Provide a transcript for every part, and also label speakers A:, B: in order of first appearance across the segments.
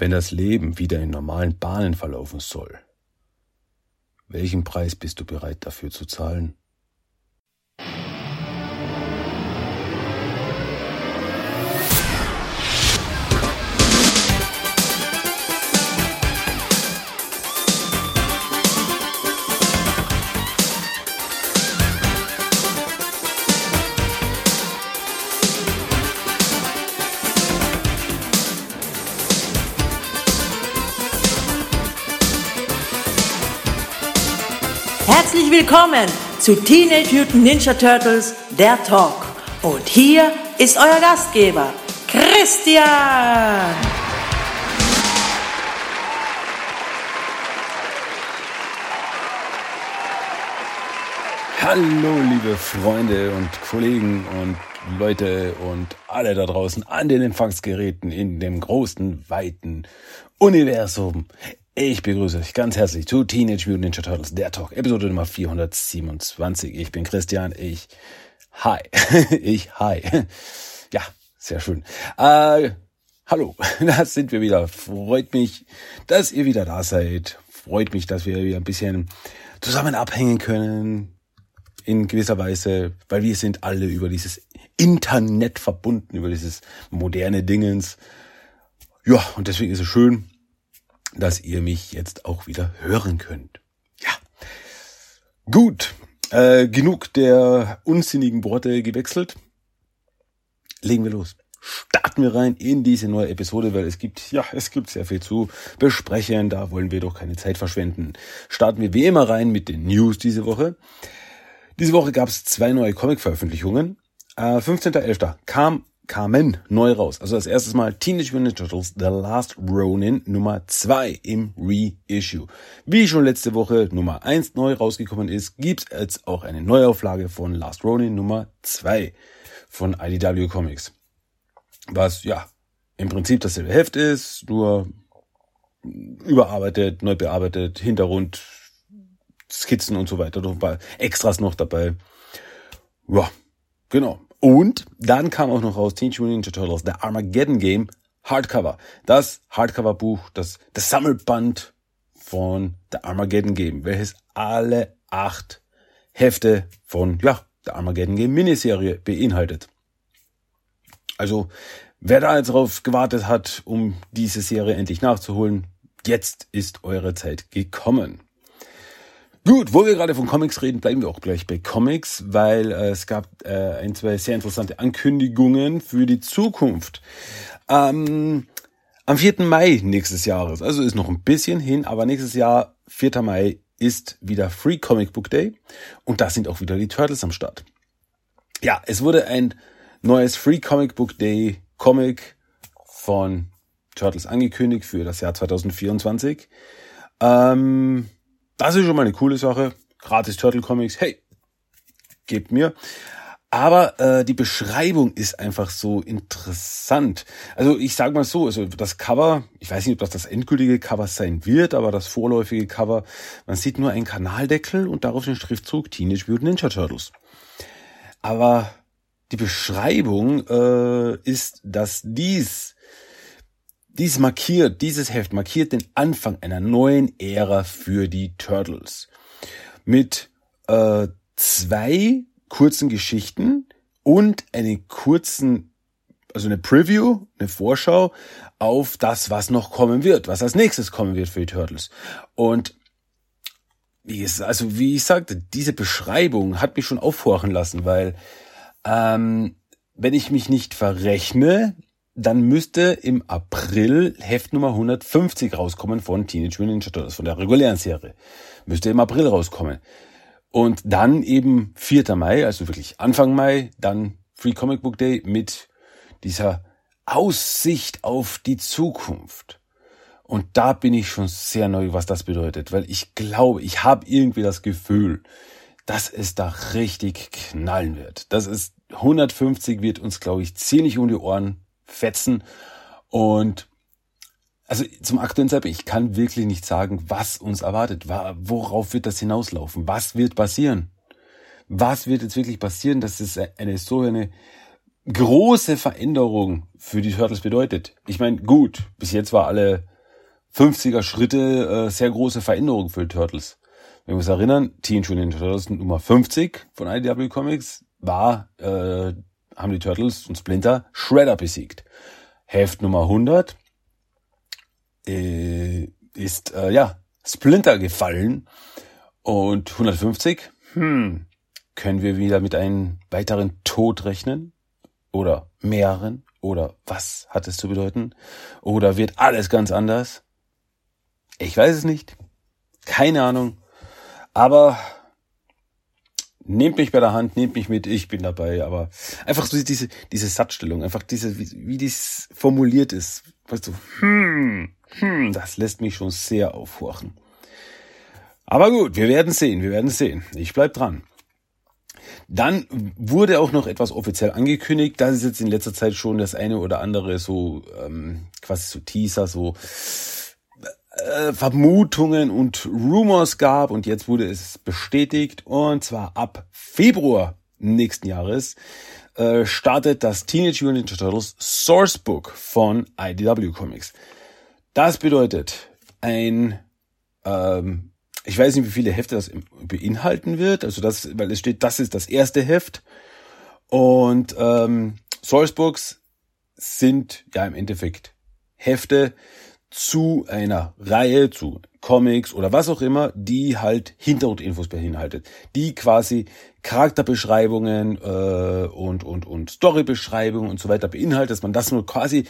A: wenn das Leben wieder in normalen Bahnen verlaufen soll? Welchen Preis bist du bereit dafür zu zahlen?
B: Willkommen zu Teenage Mutant Ninja Turtles, der Talk. Und hier ist euer Gastgeber, Christian.
A: Hallo, liebe Freunde und Kollegen und Leute und alle da draußen an den Empfangsgeräten in dem großen, weiten Universum. Ich begrüße euch ganz herzlich zu Teenage Mutant Ninja Turtles, der Talk, Episode Nummer 427. Ich bin Christian, ich, hi, ich, hi. Ja, sehr schön. Äh, hallo, da sind wir wieder. Freut mich, dass ihr wieder da seid. Freut mich, dass wir wieder ein bisschen zusammen abhängen können. In gewisser Weise, weil wir sind alle über dieses Internet verbunden, über dieses moderne Dingens. Ja, und deswegen ist es schön, dass ihr mich jetzt auch wieder hören könnt. Ja. Gut. Äh, genug der unsinnigen Worte gewechselt. Legen wir los. Starten wir rein in diese neue Episode, weil es gibt, ja, es gibt sehr viel zu besprechen. Da wollen wir doch keine Zeit verschwenden. Starten wir wie immer rein mit den News diese Woche. Diese Woche gab es zwei neue Comic-Veröffentlichungen. Äh, 15.11. kam kamen neu raus. Also das erste Mal Teenage Mutant Ninja Turtles The Last Ronin Nummer 2 im Reissue. Wie schon letzte Woche Nummer 1 neu rausgekommen ist, gibt's jetzt auch eine Neuauflage von Last Ronin Nummer 2 von IDW Comics. Was ja im Prinzip dasselbe Heft ist, nur überarbeitet, neu bearbeitet, Hintergrund, Skizzen und so weiter, noch ein paar Extras noch dabei. Ja, genau. Und dann kam auch noch raus Teenage Mutant Ninja Turtles, der Armageddon Game Hardcover. Das Hardcover-Buch, das, das Sammelband von der Armageddon Game, welches alle acht Hefte von, ja, der Armageddon Game Miniserie beinhaltet. Also, wer da jetzt drauf gewartet hat, um diese Serie endlich nachzuholen, jetzt ist eure Zeit gekommen. Gut, wo wir gerade von Comics reden, bleiben wir auch gleich bei Comics, weil äh, es gab äh, ein, zwei sehr interessante Ankündigungen für die Zukunft. Ähm, am 4. Mai nächstes Jahres, also ist noch ein bisschen hin, aber nächstes Jahr, 4. Mai, ist wieder Free Comic Book Day und da sind auch wieder die Turtles am Start. Ja, es wurde ein neues Free Comic Book Day Comic von Turtles angekündigt für das Jahr 2024. Ähm, das ist schon mal eine coole Sache. Gratis Turtle Comics, hey, gebt mir. Aber äh, die Beschreibung ist einfach so interessant. Also ich sage mal so, also das Cover, ich weiß nicht, ob das das endgültige Cover sein wird, aber das vorläufige Cover, man sieht nur einen Kanaldeckel und darauf den Schriftzug Teenage Mutant Ninja Turtles. Aber die Beschreibung äh, ist, dass dies dies markiert, dieses Heft markiert den Anfang einer neuen Ära für die Turtles. Mit äh, zwei kurzen Geschichten und eine kurzen, also eine Preview, eine Vorschau auf das, was noch kommen wird, was als nächstes kommen wird für die Turtles. Und wie es, also wie ich sagte, diese Beschreibung hat mich schon aufhorchen lassen, weil ähm, wenn ich mich nicht verrechne, dann müsste im April Heft Nummer 150 rauskommen von Teenage Mutant Ninja Turtles, von der regulären Serie. Müsste im April rauskommen. Und dann eben 4. Mai, also wirklich Anfang Mai, dann Free Comic Book Day mit dieser Aussicht auf die Zukunft. Und da bin ich schon sehr neu, was das bedeutet, weil ich glaube, ich habe irgendwie das Gefühl, dass es da richtig knallen wird. Das ist 150 wird uns, glaube ich, ziemlich um die Ohren fetzen. Und also zum aktuellen Zeitpunkt, ich kann wirklich nicht sagen, was uns erwartet. Worauf wird das hinauslaufen? Was wird passieren? Was wird jetzt wirklich passieren, dass es eine so eine große Veränderung für die Turtles bedeutet. Ich meine, gut, bis jetzt war alle 50er Schritte äh, sehr große Veränderung für die Turtles. Wenn wir uns erinnern, Teenage Mutant Turtles Nummer 50 von IDW Comics war, äh, haben die Turtles und Splinter Shredder besiegt. Heft Nummer 100 äh, ist, äh, ja, Splinter gefallen. Und 150, hm, können wir wieder mit einem weiteren Tod rechnen? Oder mehreren? Oder was hat es zu bedeuten? Oder wird alles ganz anders? Ich weiß es nicht. Keine Ahnung. Aber nehmt mich bei der Hand, nehmt mich mit, ich bin dabei. Aber einfach so diese, diese Satzstellung, einfach diese, wie, wie dies formuliert ist. Weißt du, hm, hm, das lässt mich schon sehr aufhorchen. Aber gut, wir werden sehen, wir werden sehen. Ich bleib dran. Dann wurde auch noch etwas offiziell angekündigt. Das ist jetzt in letzter Zeit schon das eine oder andere so ähm, quasi so Teaser, so äh, Vermutungen und Rumors gab und jetzt wurde es bestätigt und zwar ab Februar nächsten Jahres äh, startet das Teenage Mutant Ninja Turtles Sourcebook von IDW Comics. Das bedeutet ein ähm, ich weiß nicht, wie viele Hefte das beinhalten wird. Also das, weil es steht, das ist das erste Heft. Und ähm, Sourcebooks sind ja im Endeffekt Hefte zu einer Reihe, zu Comics oder was auch immer, die halt Hintergrundinfos beinhaltet, die quasi Charakterbeschreibungen äh, und und und Storybeschreibungen und so weiter beinhaltet, dass man das nur quasi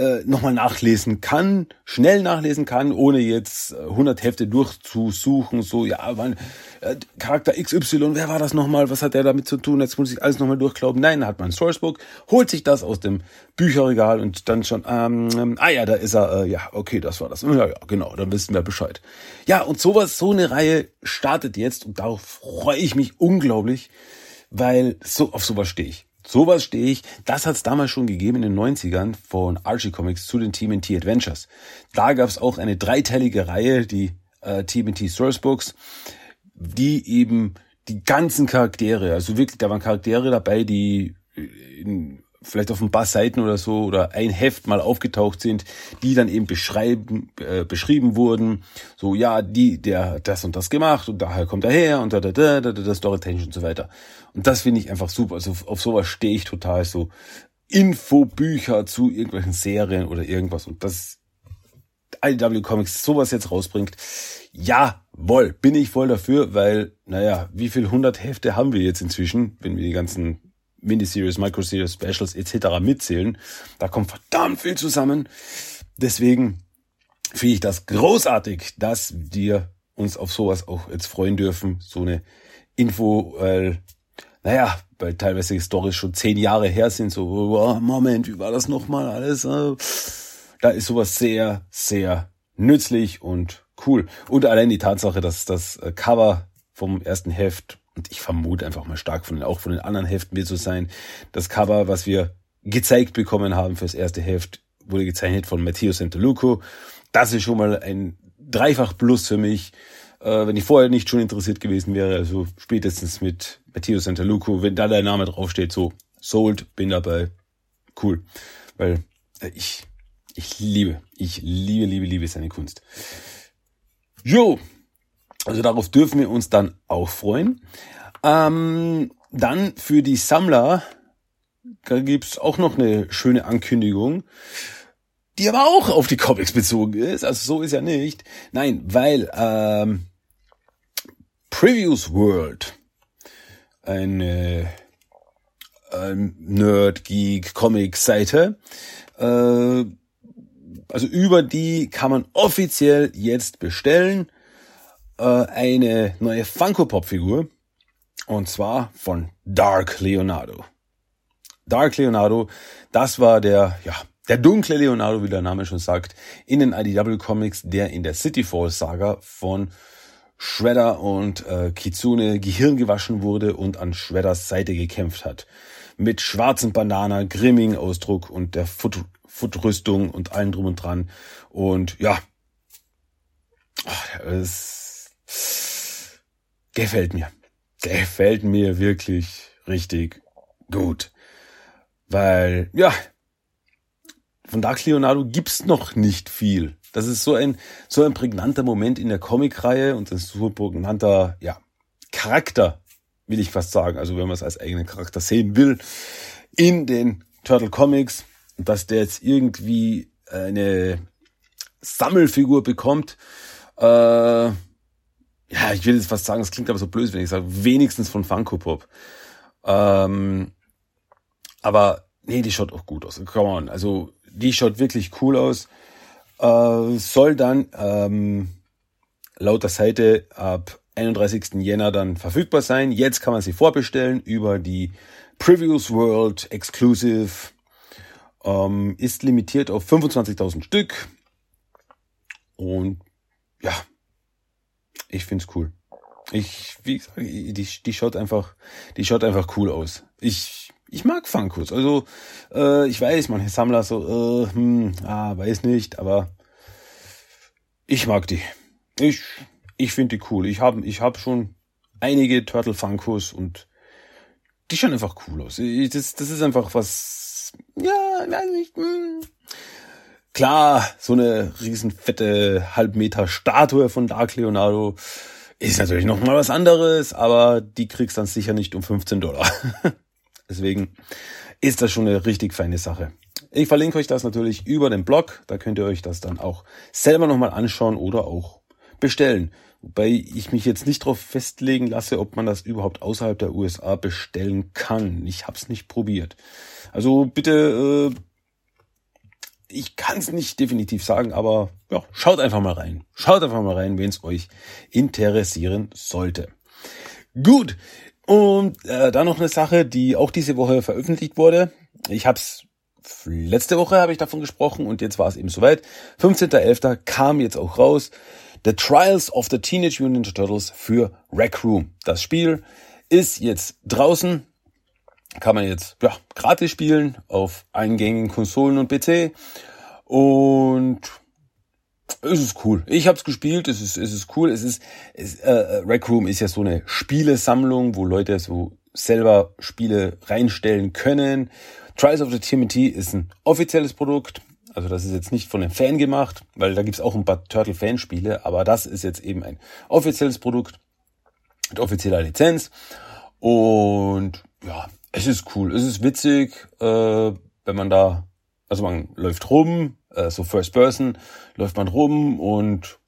A: äh, nochmal nachlesen kann, schnell nachlesen kann, ohne jetzt 100 Hefte durchzusuchen, so ja, man, äh, Charakter XY, wer war das nochmal, was hat der damit zu tun, jetzt muss ich alles nochmal durchglauben. Nein, hat man Sourcebook, holt sich das aus dem Bücherregal und dann schon, ähm, ah ja, da ist er, äh, ja, okay, das war das. Ja, ja, genau, dann wissen wir Bescheid. Ja, und sowas, so eine Reihe startet jetzt und darauf freue ich mich unglaublich, weil so auf sowas stehe ich. Sowas stehe ich. Das hat es damals schon gegeben in den 90ern von Archie Comics zu den TMNT Adventures. Da gab es auch eine dreiteilige Reihe, die äh, TMNT Source Books, die eben die ganzen Charaktere, also wirklich, da waren Charaktere dabei, die in vielleicht auf ein paar Seiten oder so oder ein Heft mal aufgetaucht sind, die dann eben beschreiben, äh, beschrieben wurden. So, ja, die, der hat das und das gemacht und daher kommt er her und da, da, da, da, da, Storytelling und so weiter. Und das finde ich einfach super. Also auf sowas stehe ich total so. Infobücher zu irgendwelchen Serien oder irgendwas und das IDW Comics sowas jetzt rausbringt. Ja, wohl, bin ich voll dafür, weil, naja, wie viel hundert Hefte haben wir jetzt inzwischen, wenn wir die ganzen Miniseries, Microseries, Specials etc. mitzählen. Da kommt verdammt viel zusammen. Deswegen finde ich das großartig, dass wir uns auf sowas auch jetzt freuen dürfen. So eine Info, weil, naja, weil teilweise die Storys schon zehn Jahre her sind. So, oh, Moment, wie war das nochmal alles? Da ist sowas sehr, sehr nützlich und cool. Und allein die Tatsache, dass das Cover vom ersten Heft ich vermute einfach mal stark von den, auch von den anderen Heften wird so sein. Das Cover, was wir gezeigt bekommen haben fürs erste Heft, wurde gezeichnet von Matteo Santaluco. Das ist schon mal ein Dreifach Plus für mich. Äh, wenn ich vorher nicht schon interessiert gewesen wäre, also spätestens mit Matteo Santaluco, wenn da der Name draufsteht, so sold, bin dabei. Cool. Weil äh, ich, ich liebe, ich liebe, liebe, liebe seine Kunst. Jo, also darauf dürfen wir uns dann auch freuen. Ähm, dann für die Sammler, gibt's auch noch eine schöne Ankündigung, die aber auch auf die Comics bezogen ist. Also so ist ja nicht. Nein, weil ähm, Previews World, eine ähm, Nerd, Geek, Comic-Seite, äh, also über die kann man offiziell jetzt bestellen äh, eine neue Funko Pop Figur und zwar von Dark Leonardo. Dark Leonardo, das war der ja der dunkle Leonardo, wie der Name schon sagt, in den IDW Comics, der in der City Falls Saga von Shredder und äh, Kitsune Gehirn gewaschen wurde und an Shredders Seite gekämpft hat. Mit schwarzen Bandana, grimming Ausdruck und der Foot, Footrüstung und allem drum und dran. Und ja, es Gefällt mir. Gefällt mir wirklich richtig gut. Weil, ja, von Dark Leonardo gibt's noch nicht viel. Das ist so ein, so ein prägnanter Moment in der Comicreihe und das ist so ein prägnanter, ja, Charakter, will ich fast sagen. Also wenn man es als eigenen Charakter sehen will, in den Turtle Comics, dass der jetzt irgendwie eine Sammelfigur bekommt, äh, ja, ich will jetzt fast sagen, es klingt aber so blöd, wenn ich sage, wenigstens von Funko Pop. Ähm, aber nee, die schaut auch gut aus. Come on, also die schaut wirklich cool aus. Äh, soll dann ähm, laut der Seite ab 31. Jänner dann verfügbar sein. Jetzt kann man sie vorbestellen über die Previews World Exclusive. Ähm, ist limitiert auf 25.000 Stück. Und ja, ich find's cool. Ich, wie gesagt, die, die schaut einfach, die schaut einfach cool aus. Ich, ich mag Funkos. Also, äh, ich weiß, manche Sammler so, äh, hm, ah, weiß nicht, aber ich mag die. Ich, ich finde die cool. Ich habe, ich habe schon einige Turtle Funkos und die schauen einfach cool aus. Das, das ist einfach was, ja, weiß nicht, hm. Klar, so eine riesen fette Halbmeter Statue von Dark Leonardo ist natürlich noch mal was anderes, aber die kriegst dann sicher nicht um 15 Dollar. Deswegen ist das schon eine richtig feine Sache. Ich verlinke euch das natürlich über den Blog. Da könnt ihr euch das dann auch selber nochmal anschauen oder auch bestellen. Wobei ich mich jetzt nicht darauf festlegen lasse, ob man das überhaupt außerhalb der USA bestellen kann. Ich habe es nicht probiert. Also bitte äh, ich kann es nicht definitiv sagen, aber ja, schaut einfach mal rein. Schaut einfach mal rein, wenn es euch interessieren sollte. Gut. Und äh, dann noch eine Sache, die auch diese Woche veröffentlicht wurde. Ich habe es letzte Woche habe ich davon gesprochen und jetzt war es eben soweit. 15.11. kam jetzt auch raus. The Trials of the Teenage Mutant Turtles für Rec Room. Das Spiel ist jetzt draußen kann man jetzt ja, gratis spielen auf eingängigen Konsolen und PC. Und es ist cool. Ich habe es gespielt, es ist, es ist cool. Es ist, es, äh, Rec Room ist ja so eine Spielesammlung, wo Leute so selber Spiele reinstellen können. Trials of the TMT ist ein offizielles Produkt. Also das ist jetzt nicht von einem Fan gemacht, weil da gibt's auch ein paar Turtle-Fanspiele, aber das ist jetzt eben ein offizielles Produkt mit offizieller Lizenz. Und ja, es ist cool, es ist witzig, äh, wenn man da, also man läuft rum, äh, so First Person, läuft man rum und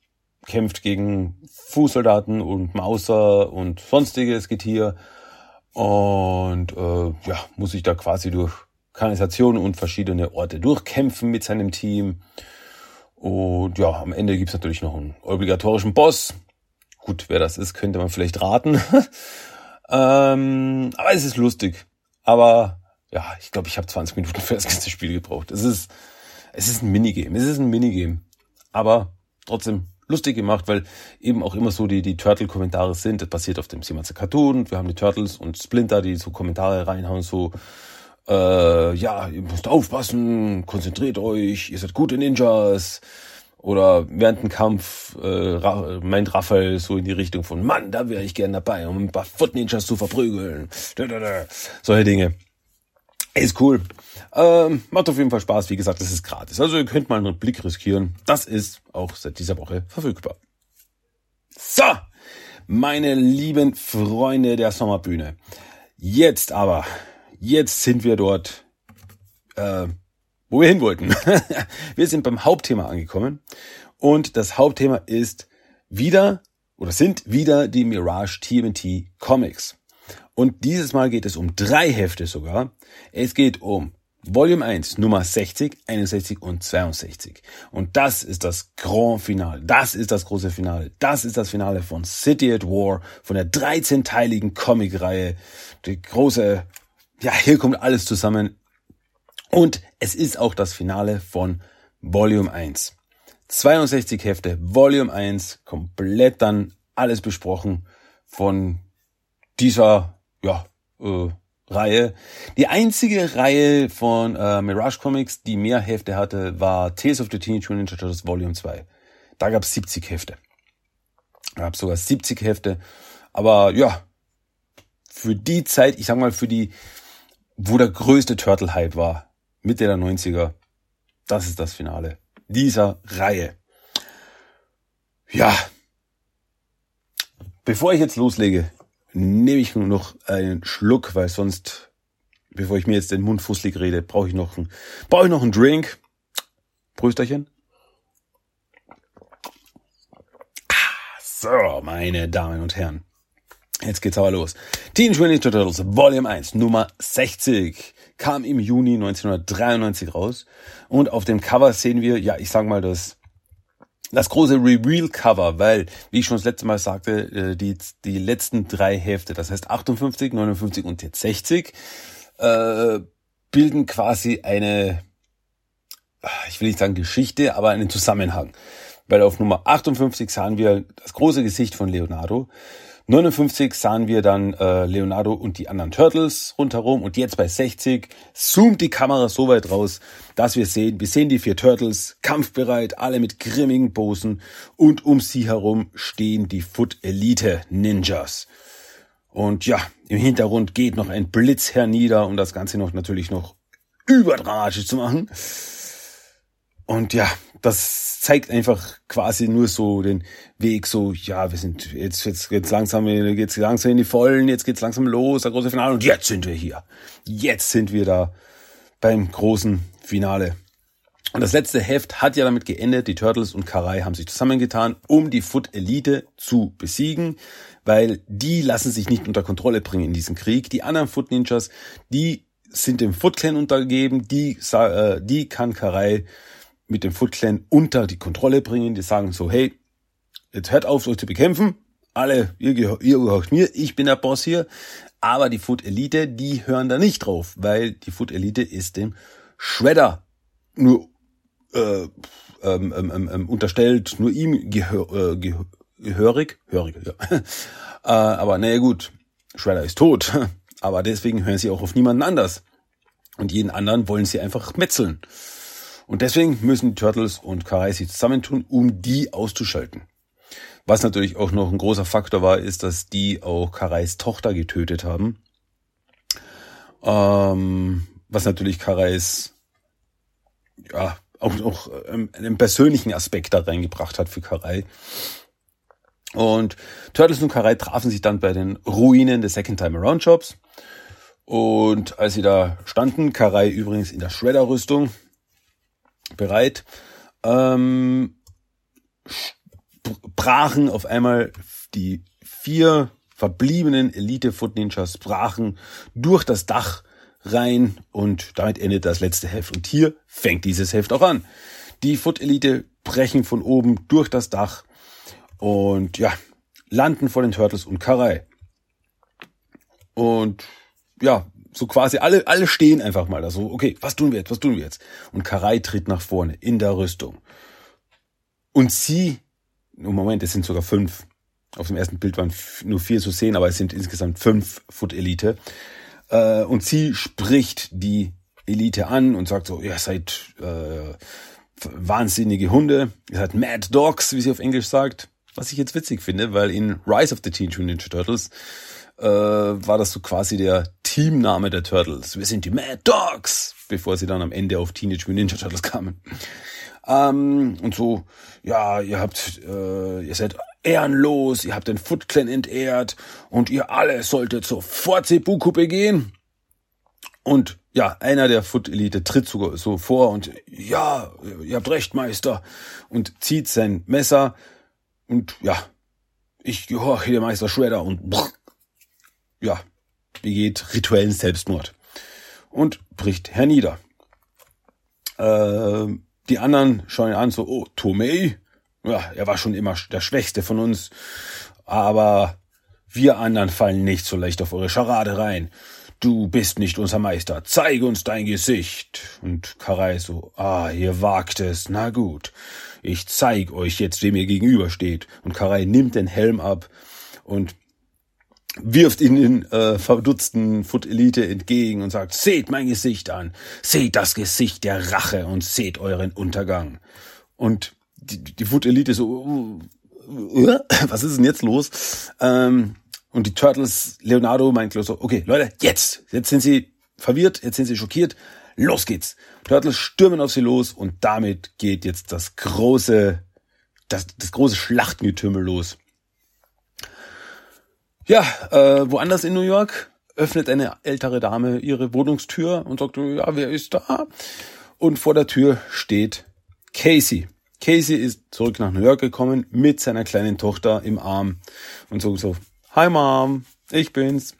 A: kämpft gegen Fußsoldaten und Mauser und sonstiges Getier und äh, ja, muss sich da quasi durch Kanalisationen und verschiedene Orte durchkämpfen mit seinem Team. Und ja, am Ende gibt's natürlich noch einen obligatorischen Boss. Gut, wer das ist, könnte man vielleicht raten. ähm, aber es ist lustig. Aber ja, ich glaube, ich habe 20 Minuten für das ganze Spiel gebraucht. Es ist, es ist ein Minigame. Es ist ein Minigame. Aber trotzdem lustig gemacht, weil eben auch immer so die, die Turtle-Kommentare sind. Das basiert auf dem Simonser Cartoon. Wir haben die Turtles und Splinter, die so Kommentare reinhauen, so, äh, ja, ihr müsst aufpassen, konzentriert euch, ihr seid gute Ninjas. Oder während dem Kampf äh, meint Raphael so in die Richtung von Mann, da wäre ich gern dabei, um ein paar Foot Ninjas zu verprügeln. Solche Dinge. Ist cool. Ähm, macht auf jeden Fall Spaß. Wie gesagt, das ist gratis. Also ihr könnt mal einen Blick riskieren. Das ist auch seit dieser Woche verfügbar. So, meine lieben Freunde der Sommerbühne. Jetzt aber, jetzt sind wir dort. Äh, wo wir hin wollten. wir sind beim Hauptthema angekommen und das Hauptthema ist wieder oder sind wieder die Mirage TMT Comics. Und dieses Mal geht es um drei Hefte sogar. Es geht um Volume 1, Nummer 60, 61 und 62. Und das ist das Grand Finale. Das ist das große Finale. Das ist das Finale von City at War, von der 13-teiligen Comic-Reihe. Die große, ja, hier kommt alles zusammen. Und es ist auch das Finale von Volume 1. 62 Hefte, Volume 1, komplett dann alles besprochen von dieser ja, äh, Reihe. Die einzige Reihe von äh, Mirage Comics, die mehr Hefte hatte, war Tales of the Teenage Mutant Ninja Turtles Volume 2. Da gab es 70 Hefte. Da gab sogar 70 Hefte. Aber ja, für die Zeit, ich sag mal, für die wo der größte Turtle-Hype war, Mitte der 90er. Das ist das Finale dieser Reihe. Ja. Bevor ich jetzt loslege, nehme ich nur noch einen Schluck, weil sonst, bevor ich mir jetzt den Mund fusselig rede, brauche ich noch einen, brauche ich noch einen Drink. Prösterchen. So, meine Damen und Herren. Jetzt geht's aber los. Teenage Mutant Ninja Turtles Volume 1, Nummer 60, kam im Juni 1993 raus. Und auf dem Cover sehen wir, ja, ich sag mal, das, das große Reveal-Cover, weil, wie ich schon das letzte Mal sagte, äh, die, die letzten drei Hefte, das heißt 58, 59 und jetzt 60, äh, bilden quasi eine, ich will nicht sagen Geschichte, aber einen Zusammenhang. Weil auf Nummer 58 sahen wir das große Gesicht von Leonardo. 59 sahen wir dann äh, Leonardo und die anderen Turtles rundherum und jetzt bei 60 zoomt die Kamera so weit raus, dass wir sehen, wir sehen die vier Turtles kampfbereit, alle mit grimmigen Posen und um sie herum stehen die Foot Elite Ninjas. Und ja, im Hintergrund geht noch ein Blitz hernieder, um das Ganze noch natürlich noch überdramatisch zu machen. Und ja, das zeigt einfach quasi nur so den Weg, so, ja, wir sind jetzt, jetzt geht's langsam, geht's langsam in die Vollen, jetzt geht's langsam los, der große Finale, und jetzt sind wir hier. Jetzt sind wir da beim großen Finale. Und das letzte Heft hat ja damit geendet, die Turtles und Karai haben sich zusammengetan, um die Foot Elite zu besiegen, weil die lassen sich nicht unter Kontrolle bringen in diesem Krieg. Die anderen Foot Ninjas, die sind dem Foot Clan untergeben, die, äh, die kann Karai mit dem Foot Clan unter die Kontrolle bringen. Die sagen so, hey, jetzt hört auf, euch zu bekämpfen. Alle, ihr, gehört, ihr gehört mir, ich bin der Boss hier. Aber die Foot Elite, die hören da nicht drauf, weil die Foot Elite ist dem Shredder nur äh, ähm, ähm, ähm, ähm unterstellt, nur ihm gehör, äh, gehör, gehörig, hörig, ja. äh, aber naja gut, Shredder ist tot, aber deswegen hören sie auch auf niemanden anders. Und jeden anderen wollen sie einfach metzeln. Und deswegen müssen Turtles und Karai sich zusammentun, um die auszuschalten. Was natürlich auch noch ein großer Faktor war, ist, dass die auch Karais Tochter getötet haben. Ähm, was natürlich Karais ja auch, auch ähm, einen persönlichen Aspekt da reingebracht hat für Karai. Und Turtles und Karai trafen sich dann bei den Ruinen des Second Time Around Shops. Und als sie da standen, Karai übrigens in der Shredder-Rüstung, bereit, ähm, brachen auf einmal die vier verbliebenen Elite Foot Ninjas brachen durch das Dach rein und damit endet das letzte Heft. Und hier fängt dieses Heft auch an. Die Foot Elite brechen von oben durch das Dach und ja, landen vor den Turtles und Karai. Und ja, so quasi alle, alle stehen einfach mal da so, okay, was tun wir jetzt, was tun wir jetzt? Und Karai tritt nach vorne in der Rüstung. Und sie, im Moment, es sind sogar fünf. Auf dem ersten Bild waren nur vier zu sehen, aber es sind insgesamt fünf Foot Elite. Äh, und sie spricht die Elite an und sagt so, ihr seid äh, wahnsinnige Hunde, ihr seid Mad Dogs, wie sie auf Englisch sagt. Was ich jetzt witzig finde, weil in Rise of the Teenage Mutant Ninja Turtles äh, war das so quasi der Teamname der Turtles. Wir sind die Mad Dogs, bevor sie dann am Ende auf Teenage Mutant Ninja Turtles kamen. Ähm, und so, ja, ihr habt, äh, ihr seid ehrenlos, ihr habt den Foot Clan entehrt und ihr alle solltet sofort Seppuku begehen. Und ja, einer der Foot Elite tritt sogar so vor und ja, ihr habt recht, Meister, und zieht sein Messer und ja, ich gehorche dem Meister Shredder und brr, ja, begeht rituellen Selbstmord und bricht hernieder. Äh, die anderen schauen an, so, oh, Tomei, ja, er war schon immer der Schwächste von uns, aber wir anderen fallen nicht so leicht auf eure Scharade rein. Du bist nicht unser Meister, zeig uns dein Gesicht. Und Karai so, ah, ihr wagt es, na gut. Ich zeig euch jetzt, wem ihr gegenübersteht. Und Karai nimmt den Helm ab und wirft ihn den äh, verdutzten Foot Elite entgegen und sagt, seht mein Gesicht an, seht das Gesicht der Rache und seht euren Untergang. Und die, die Foot Elite so, uh, was ist denn jetzt los? Ähm, und die Turtles, Leonardo meint so, okay, Leute, jetzt, jetzt sind sie verwirrt, jetzt sind sie schockiert. Los geht's. Turtles stürmen auf sie los und damit geht jetzt das große, das, das große Schlachtengetümmel los. Ja, äh, woanders in New York öffnet eine ältere Dame ihre Wohnungstür und sagt, ja, wer ist da? Und vor der Tür steht Casey. Casey ist zurück nach New York gekommen mit seiner kleinen Tochter im Arm und so, so, hi Mom, ich bin's.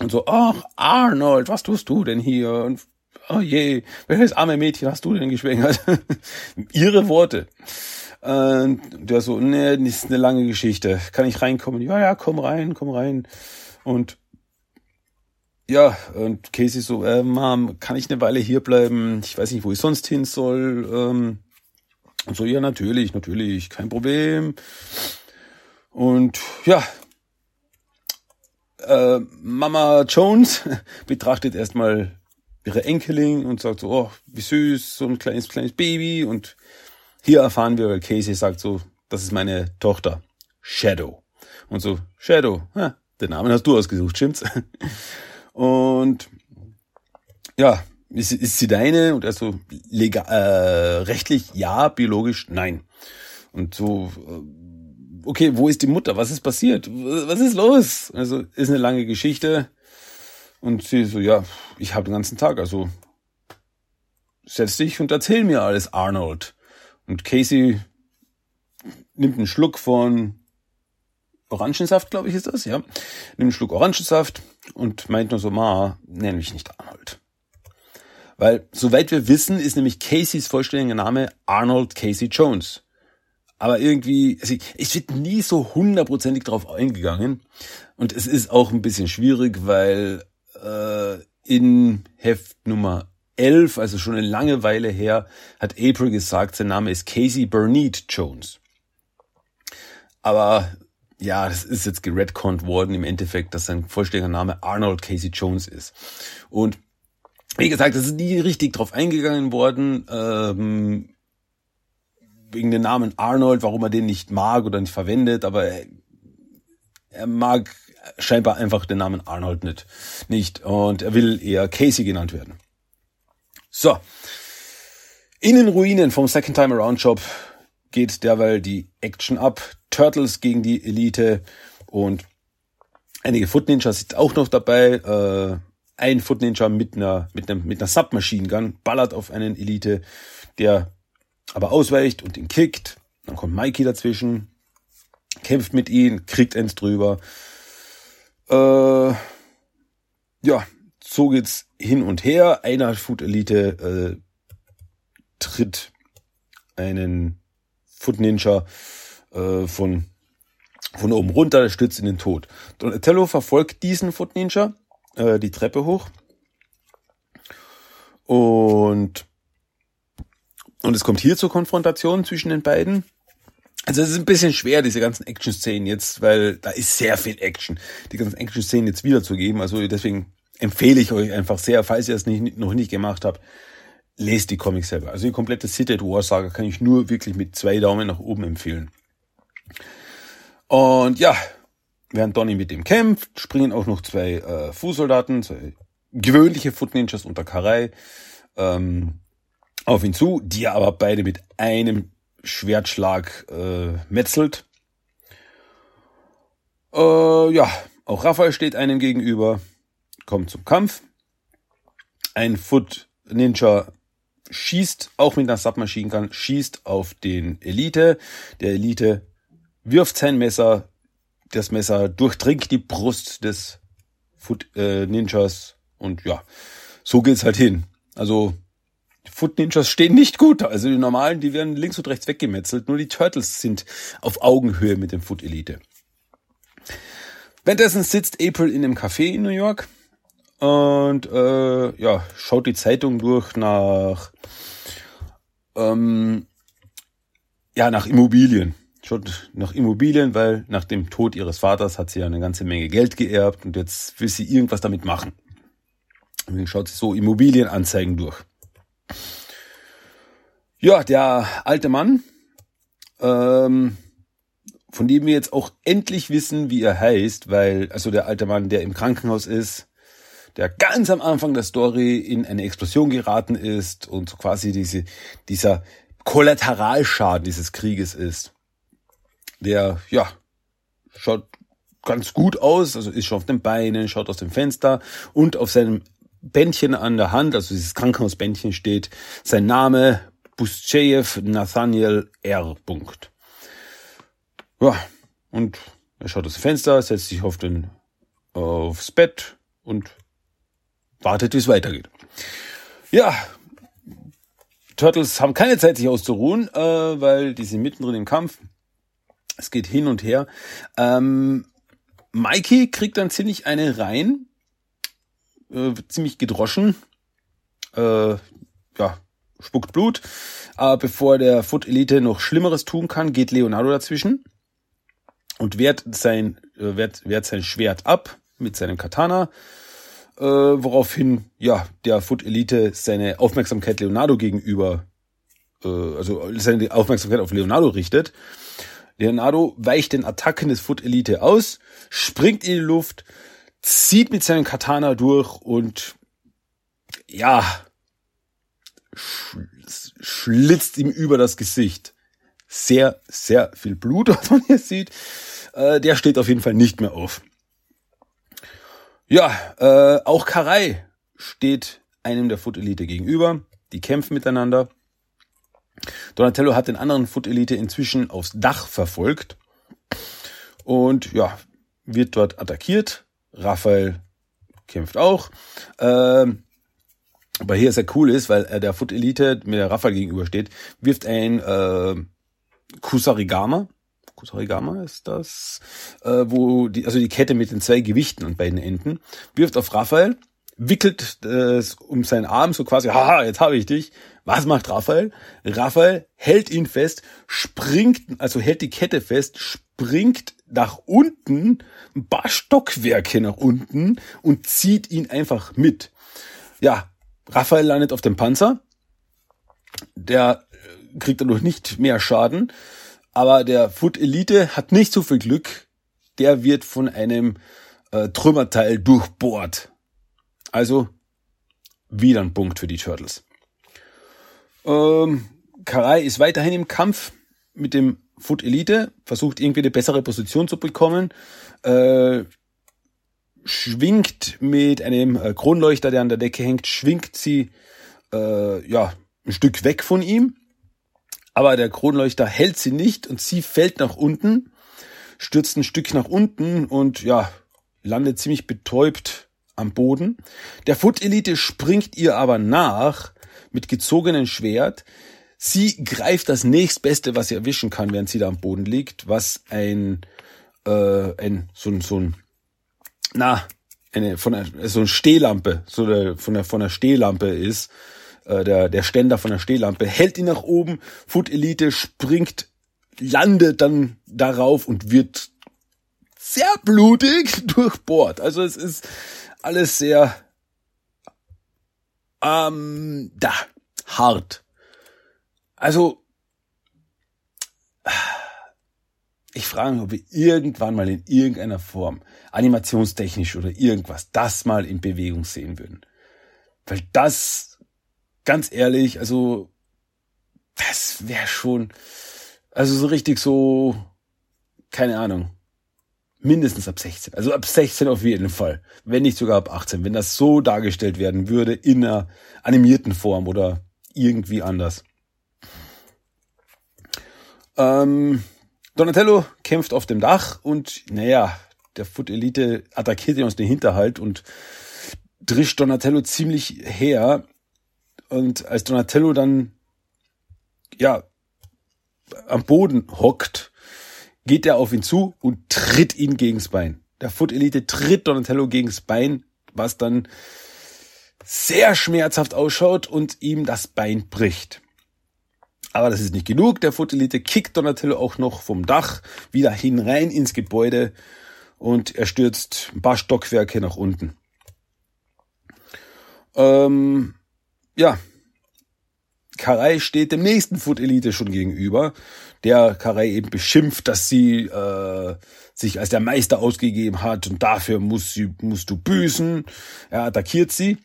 A: Und so, ach, Arnold, was tust du denn hier? Und, oh je, welches arme Mädchen hast du denn geschwängert? Ihre Worte. Und der so, nee, das ist eine lange Geschichte. Kann ich reinkommen? Ja, ja, komm rein, komm rein. Und ja, und Casey so, äh, Mom, kann ich eine Weile hier bleiben? Ich weiß nicht, wo ich sonst hin soll. Ähm, und so, ja, natürlich, natürlich, kein Problem. Und ja, äh, Mama Jones betrachtet erstmal ihre Enkelin und sagt so, oh, wie süß, so ein kleines, kleines Baby. Und hier erfahren wir, weil Casey sagt so, das ist meine Tochter, Shadow. Und so, Shadow, ja, den Namen hast du ausgesucht, stimmt's? Und ja, ist, ist sie deine? Und er so, legal, äh, rechtlich ja, biologisch nein. Und so, äh, okay, wo ist die Mutter? Was ist passiert? Was ist los? Also ist eine lange Geschichte. Und sie so, ja, ich habe den ganzen Tag, also setz dich und erzähl mir alles, Arnold. Und Casey nimmt einen Schluck von Orangensaft, glaube ich, ist das, ja. Nimmt einen Schluck Orangensaft und meint nur so, ma, nenn mich nicht Arnold. Weil, soweit wir wissen, ist nämlich Caseys vollständiger Name Arnold Casey Jones. Aber irgendwie, also es wird nie so hundertprozentig drauf eingegangen. Und es ist auch ein bisschen schwierig, weil äh, in Heft Nummer 11, also schon eine lange Weile her, hat April gesagt, sein Name ist Casey Burnett Jones. Aber ja, das ist jetzt geredconnt worden im Endeffekt, dass sein vollständiger Name Arnold Casey Jones ist. Und wie gesagt, das ist nie richtig drauf eingegangen worden, ähm, wegen dem Namen Arnold, warum er den nicht mag oder nicht verwendet, aber er, er mag scheinbar einfach den Namen Arnold nicht, nicht und er will eher Casey genannt werden. So. In den Ruinen vom Second Time Around Shop geht derweil die Action ab. Turtles gegen die Elite und einige Foot Ninjas sind auch noch dabei. Äh, ein Foot Ninja mit einer, mit einem, mit einer Submachine Gun ballert auf einen Elite, der aber ausweicht und ihn kickt. Dann kommt Mikey dazwischen, kämpft mit ihm, kriegt eins drüber. Äh, ja, so geht's hin und her. Einer Foot Elite äh, tritt einen Foot Ninja äh, von von oben runter, der stürzt in den Tod. Donatello verfolgt diesen Foot Ninja äh, die Treppe hoch und und es kommt hier zur Konfrontation zwischen den beiden. Also es ist ein bisschen schwer, diese ganzen Action-Szenen jetzt, weil da ist sehr viel Action, die ganzen Action-Szenen jetzt wiederzugeben. Also deswegen empfehle ich euch einfach sehr, falls ihr es nicht, noch nicht gemacht habt, lest die Comics selber. Also die komplette at War Saga kann ich nur wirklich mit zwei Daumen nach oben empfehlen. Und ja, während Donny mit dem kämpft, springen auch noch zwei äh, Fußsoldaten, zwei gewöhnliche Foot Ninjas unter Karei ähm, auf ihn zu, die er aber beide mit einem Schwertschlag äh, metzelt. Äh, ja, auch Raphael steht einem gegenüber, kommt zum Kampf. Ein Foot Ninja schießt auch mit einer Submachine Gun, schießt auf den Elite. Der Elite wirft sein Messer, das Messer durchdringt die Brust des Foot äh, Ninjas und ja, so geht's halt hin. Also Foot Ninjas stehen nicht gut. Also die normalen, die werden links und rechts weggemetzelt. Nur die Turtles sind auf Augenhöhe mit dem Foot Elite. Währenddessen sitzt April in einem Café in New York und äh, ja, schaut die Zeitung durch nach ähm, ja nach Immobilien. Schaut nach Immobilien, weil nach dem Tod ihres Vaters hat sie ja eine ganze Menge Geld geerbt und jetzt will sie irgendwas damit machen. Deswegen schaut sie so Immobilienanzeigen durch. Ja, der alte Mann, ähm, von dem wir jetzt auch endlich wissen, wie er heißt, weil, also der alte Mann, der im Krankenhaus ist, der ganz am Anfang der Story in eine Explosion geraten ist und quasi diese, dieser Kollateralschaden dieses Krieges ist. Der, ja, schaut ganz gut aus, also ist schon auf den Beinen, schaut aus dem Fenster und auf seinem Bändchen an der Hand, also dieses Krankenhausbändchen steht sein Name Buschejew Nathaniel R. Punkt. Ja, und er schaut aus dem Fenster, setzt sich auf den, aufs Bett und wartet, wie es weitergeht. Ja, Turtles haben keine Zeit, sich auszuruhen, äh, weil die sind mittendrin im Kampf. Es geht hin und her. Ähm, Mikey kriegt dann ziemlich eine rein, äh, ziemlich gedroschen, äh, ja, spuckt Blut. Aber bevor der Foot Elite noch Schlimmeres tun kann, geht Leonardo dazwischen und wehrt sein, äh, wehrt, wehrt sein Schwert ab mit seinem Katana, äh, woraufhin ja der Foot Elite seine Aufmerksamkeit Leonardo gegenüber, äh, also seine Aufmerksamkeit auf Leonardo richtet. Leonardo weicht den Attacken des Foot Elite aus, springt in die Luft, zieht mit seinem Katana durch und ja, schlitzt ihm über das Gesicht. Sehr, sehr viel Blut, was man hier sieht. Äh, der steht auf jeden Fall nicht mehr auf. Ja, äh, auch Karai steht einem der Foot Elite gegenüber. Die kämpfen miteinander. Donatello hat den anderen Foot Elite inzwischen aufs Dach verfolgt und ja, wird dort attackiert. Raphael kämpft auch. Ähm, aber hier sehr cool ist, weil äh, der Foot Elite mit der Raphael gegenübersteht, wirft ein äh, Kusarigama. Kusarigama ist das, äh, wo die, also die Kette mit den zwei Gewichten an beiden Enden, wirft auf Raphael, wickelt äh, um seinen Arm so quasi, haha, jetzt habe ich dich. Was macht Raphael? Raphael hält ihn fest, springt, also hält die Kette fest, springt nach unten, ein paar Stockwerke nach unten und zieht ihn einfach mit. Ja, Raphael landet auf dem Panzer. Der äh, kriegt dadurch nicht mehr Schaden. Aber der Foot Elite hat nicht so viel Glück. Der wird von einem äh, Trümmerteil durchbohrt. Also wieder ein Punkt für die Turtles. Ähm, Karai ist weiterhin im Kampf mit dem Foot Elite, versucht irgendwie eine bessere Position zu bekommen. Äh, schwingt mit einem äh, Kronleuchter, der an der Decke hängt, schwingt sie äh, ja ein Stück weg von ihm. Aber der Kronleuchter hält sie nicht und sie fällt nach unten, stürzt ein Stück nach unten und ja, landet ziemlich betäubt am Boden. Der Foot Elite springt ihr aber nach mit gezogenem Schwert. Sie greift das nächstbeste, was sie erwischen kann, während sie da am Boden liegt, was ein, äh, ein so, ein so ein na, eine, von der, so eine Stehlampe, so der, von der, von der Stehlampe ist, äh, der, der Ständer von der Stehlampe, hält ihn nach oben, Foot Elite springt, landet dann darauf und wird sehr blutig durchbohrt. Also es ist alles sehr, ähm, da, hart. Also, ich frage mich, ob wir irgendwann mal in irgendeiner Form, animationstechnisch oder irgendwas, das mal in Bewegung sehen würden. Weil das, ganz ehrlich, also, das wäre schon, also so richtig so, keine Ahnung, mindestens ab 16. Also ab 16 auf jeden Fall. Wenn nicht sogar ab 18. Wenn das so dargestellt werden würde in einer animierten Form oder irgendwie anders. Ähm, Donatello kämpft auf dem Dach und naja, der Foot Elite attackiert ihn aus dem Hinterhalt und drischt Donatello ziemlich her. Und als Donatello dann ja am Boden hockt, geht er auf ihn zu und tritt ihn gegens Bein. Der Foot Elite tritt Donatello gegens Bein, was dann sehr schmerzhaft ausschaut und ihm das Bein bricht. Aber das ist nicht genug. Der Fotelite kickt Donatello auch noch vom Dach wieder hinein ins Gebäude und er stürzt ein paar Stockwerke nach unten. Ähm, ja, Karai steht dem nächsten Foot Elite schon gegenüber. der Karei eben beschimpft, dass sie äh, sich als der Meister ausgegeben hat und dafür muss sie, musst du büßen. Er attackiert sie,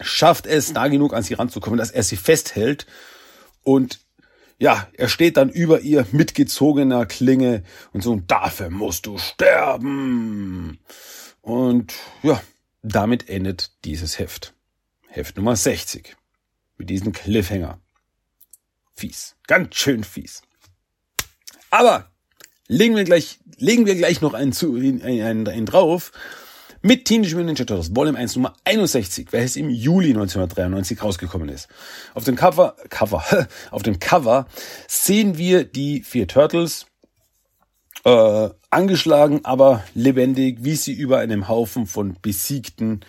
A: schafft es, nah genug an sie ranzukommen, dass er sie festhält und ja, er steht dann über ihr mit gezogener Klinge und so, dafür musst du sterben. Und ja, damit endet dieses Heft. Heft Nummer 60. Mit diesem Cliffhanger. Fies. Ganz schön fies. Aber legen wir gleich, legen wir gleich noch einen, zu, einen, einen, einen drauf mit Teenage Mutant Ninja Turtles Volume 1 Nummer 61, welches im Juli 1993 rausgekommen ist. Auf dem Cover, Cover, auf dem Cover sehen wir die vier Turtles, äh, angeschlagen, aber lebendig, wie sie über einem Haufen von besiegten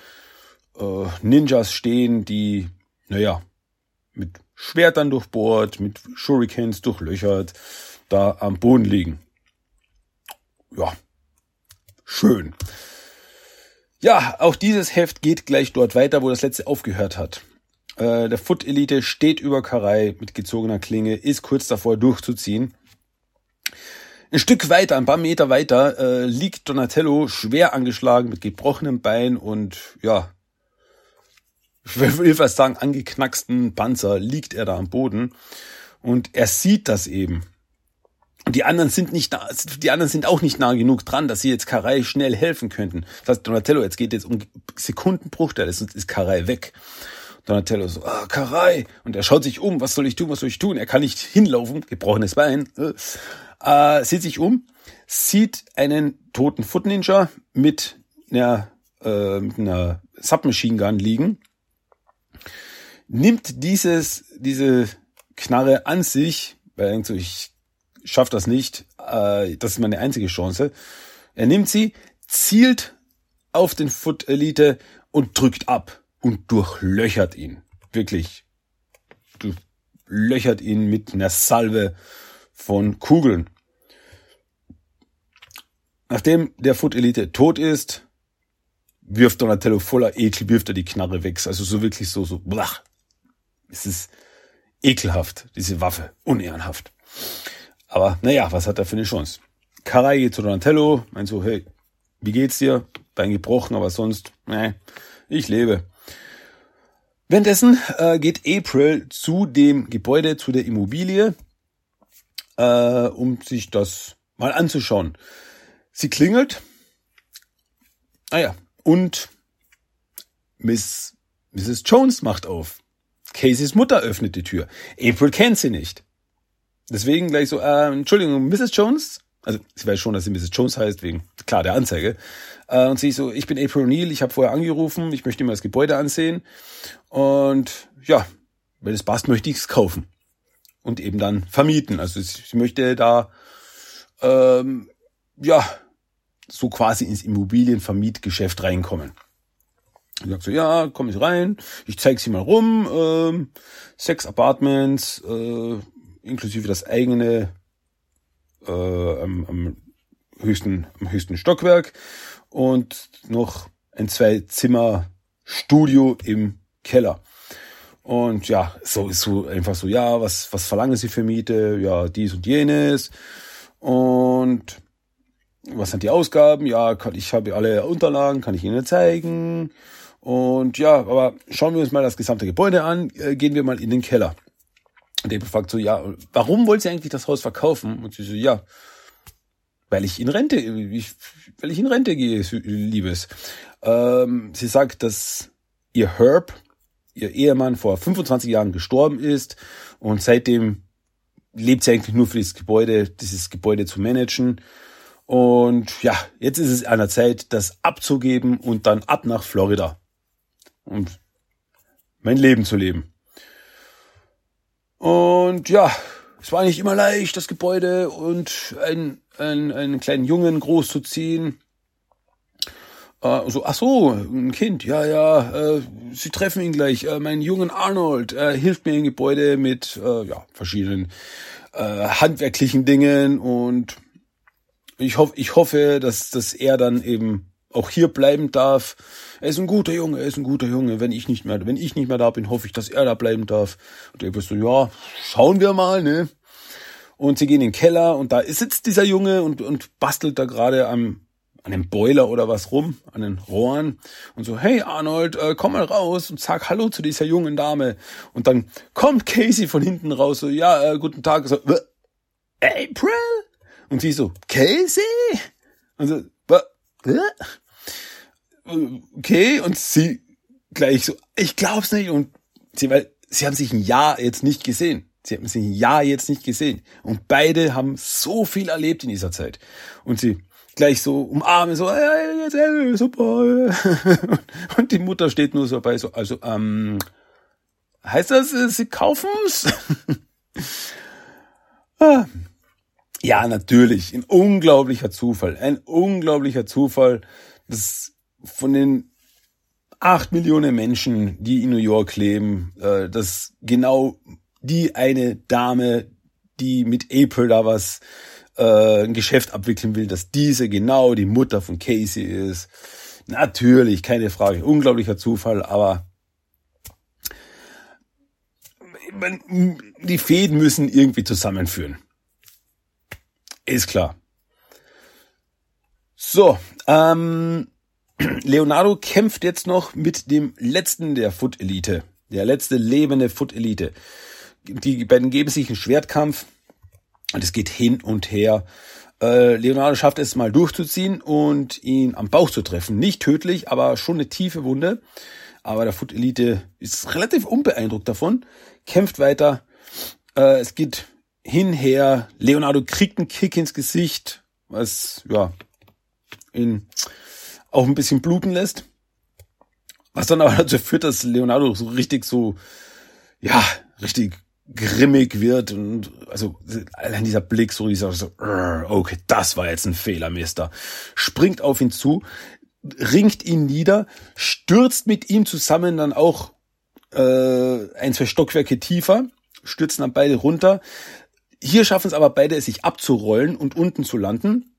A: äh, Ninjas stehen, die, naja, mit Schwertern durchbohrt, mit Shurikens durchlöchert, da am Boden liegen. Ja, schön. Ja, auch dieses Heft geht gleich dort weiter, wo das letzte aufgehört hat. Äh, der Foot Elite steht über Karei mit gezogener Klinge, ist kurz davor durchzuziehen. Ein Stück weiter, ein paar Meter weiter, äh, liegt Donatello schwer angeschlagen mit gebrochenem Bein und ja, ich will fast sagen, angeknacksten Panzer liegt er da am Boden und er sieht das eben. Und die anderen sind nicht nah, die anderen sind auch nicht nah genug dran, dass sie jetzt Karai schnell helfen könnten. Das heißt, Donatello, jetzt geht jetzt um Sekundenbruchteile, sonst ist Karai weg. Donatello so, ah, Karai. Und er schaut sich um, was soll ich tun, was soll ich tun? Er kann nicht hinlaufen, gebrochenes Bein. Äh, sieht sich um, sieht einen toten Foot Ninja mit einer, äh, mit einer Submachine Gun liegen, nimmt dieses, diese Knarre an sich, weil er denkt so, ich schafft das nicht. Äh, das ist meine einzige Chance. Er nimmt sie, zielt auf den Foot Elite und drückt ab und durchlöchert ihn. Wirklich. Durchlöchert ihn mit einer Salve von Kugeln. Nachdem der Foot Elite tot ist, wirft Donatello voller Ekel, wirft er die Knarre weg. Also so wirklich so, so, blach. Es ist ekelhaft, diese Waffe. Unehrenhaft. Aber naja, was hat er für eine Chance? Karai geht zu Donatello, meint so, hey, wie geht's dir? Bein gebrochen, aber sonst, nee, ich lebe. Währenddessen äh, geht April zu dem Gebäude, zu der Immobilie, äh, um sich das mal anzuschauen. Sie klingelt. Ah und Miss, Mrs. Jones macht auf. Caseys Mutter öffnet die Tür. April kennt sie nicht. Deswegen gleich so, äh, Entschuldigung, Mrs. Jones? Also sie weiß schon, dass sie Mrs. Jones heißt, wegen, klar, der Anzeige. Äh, und sie so, ich bin April O'Neil, ich habe vorher angerufen, ich möchte mir das Gebäude ansehen. Und ja, wenn es passt, möchte ich es kaufen. Und eben dann vermieten. Also sie möchte da, ähm, ja, so quasi ins Immobilienvermietgeschäft reinkommen. Ich sag so, ja, komm ich rein, ich zeig sie mal rum, ähm, sechs Apartments, äh, inklusive das eigene äh, am, am, höchsten, am höchsten Stockwerk und noch ein Zwei-Zimmer-Studio im Keller. Und ja, so ist so einfach so, ja, was, was verlangen Sie für Miete? Ja, dies und jenes. Und was sind die Ausgaben? Ja, kann, ich habe alle Unterlagen, kann ich Ihnen zeigen. Und ja, aber schauen wir uns mal das gesamte Gebäude an, äh, gehen wir mal in den Keller. Und der fragt so, ja, warum wollt ihr eigentlich das Haus verkaufen? Und sie so, ja, weil ich in Rente, ich, weil ich in Rente gehe, Liebes. Ähm, sie sagt, dass ihr Herb, ihr Ehemann, vor 25 Jahren gestorben ist und seitdem lebt sie eigentlich nur für dieses Gebäude, dieses Gebäude zu managen. Und ja, jetzt ist es an der Zeit, das abzugeben und dann ab nach Florida. Und mein Leben zu leben. Und ja, es war nicht immer leicht, das Gebäude und einen, einen, einen kleinen Jungen groß zu ziehen. Äh, so, ach so, ein Kind, ja, ja, äh, Sie treffen ihn gleich. Äh, mein Jungen Arnold äh, hilft mir im Gebäude mit äh, ja, verschiedenen äh, handwerklichen Dingen und ich hoffe, ich hoffe, dass, dass er dann eben auch hier bleiben darf. Er ist ein guter Junge, er ist ein guter Junge. Wenn ich nicht mehr, wenn ich nicht mehr da bin, hoffe ich, dass er da bleiben darf. Und er wird so, ja, schauen wir mal, ne? Und sie gehen in den Keller und da sitzt dieser Junge und, und bastelt da gerade am, an dem Boiler oder was rum, an den Rohren und so, hey Arnold, äh, komm mal raus und sag Hallo zu dieser jungen Dame. Und dann kommt Casey von hinten raus, so, ja, äh, guten Tag, so, April? Und sie so, Casey? Und so, okay, und sie gleich so, ich glaub's nicht, und sie, weil, sie haben sich ein Jahr jetzt nicht gesehen. Sie haben sich ein Jahr jetzt nicht gesehen. Und beide haben so viel erlebt in dieser Zeit. Und sie gleich so umarmen, so, hey, hey, super. Und die Mutter steht nur so bei, so, also, ähm, heißt das, äh, sie kaufen's? ah. Ja, natürlich. Ein unglaublicher Zufall. Ein unglaublicher Zufall, dass von den acht Millionen Menschen, die in New York leben, äh, dass genau die eine Dame, die mit April da was äh, ein Geschäft abwickeln will, dass diese genau die Mutter von Casey ist. Natürlich, keine Frage, unglaublicher Zufall, aber die Fäden müssen irgendwie zusammenführen. Ist klar. So, ähm, Leonardo kämpft jetzt noch mit dem letzten der Foot Elite, der letzte lebende Foot Elite. Die beiden geben sich einen Schwertkampf und es geht hin und her. Äh, Leonardo schafft es mal durchzuziehen und ihn am Bauch zu treffen. Nicht tödlich, aber schon eine tiefe Wunde. Aber der Foot Elite ist relativ unbeeindruckt davon, kämpft weiter. Äh, es geht hinher. Leonardo kriegt einen Kick ins Gesicht, was ja ihn auch ein bisschen bluten lässt. Was dann aber dazu führt, dass Leonardo so richtig so, ja, richtig grimmig wird und also allein dieser Blick so dieser so okay das war jetzt ein Fehler Mister springt auf ihn zu ringt ihn nieder stürzt mit ihm zusammen dann auch äh, ein zwei Stockwerke tiefer stürzen dann beide runter hier schaffen es aber beide, es sich abzurollen und unten zu landen.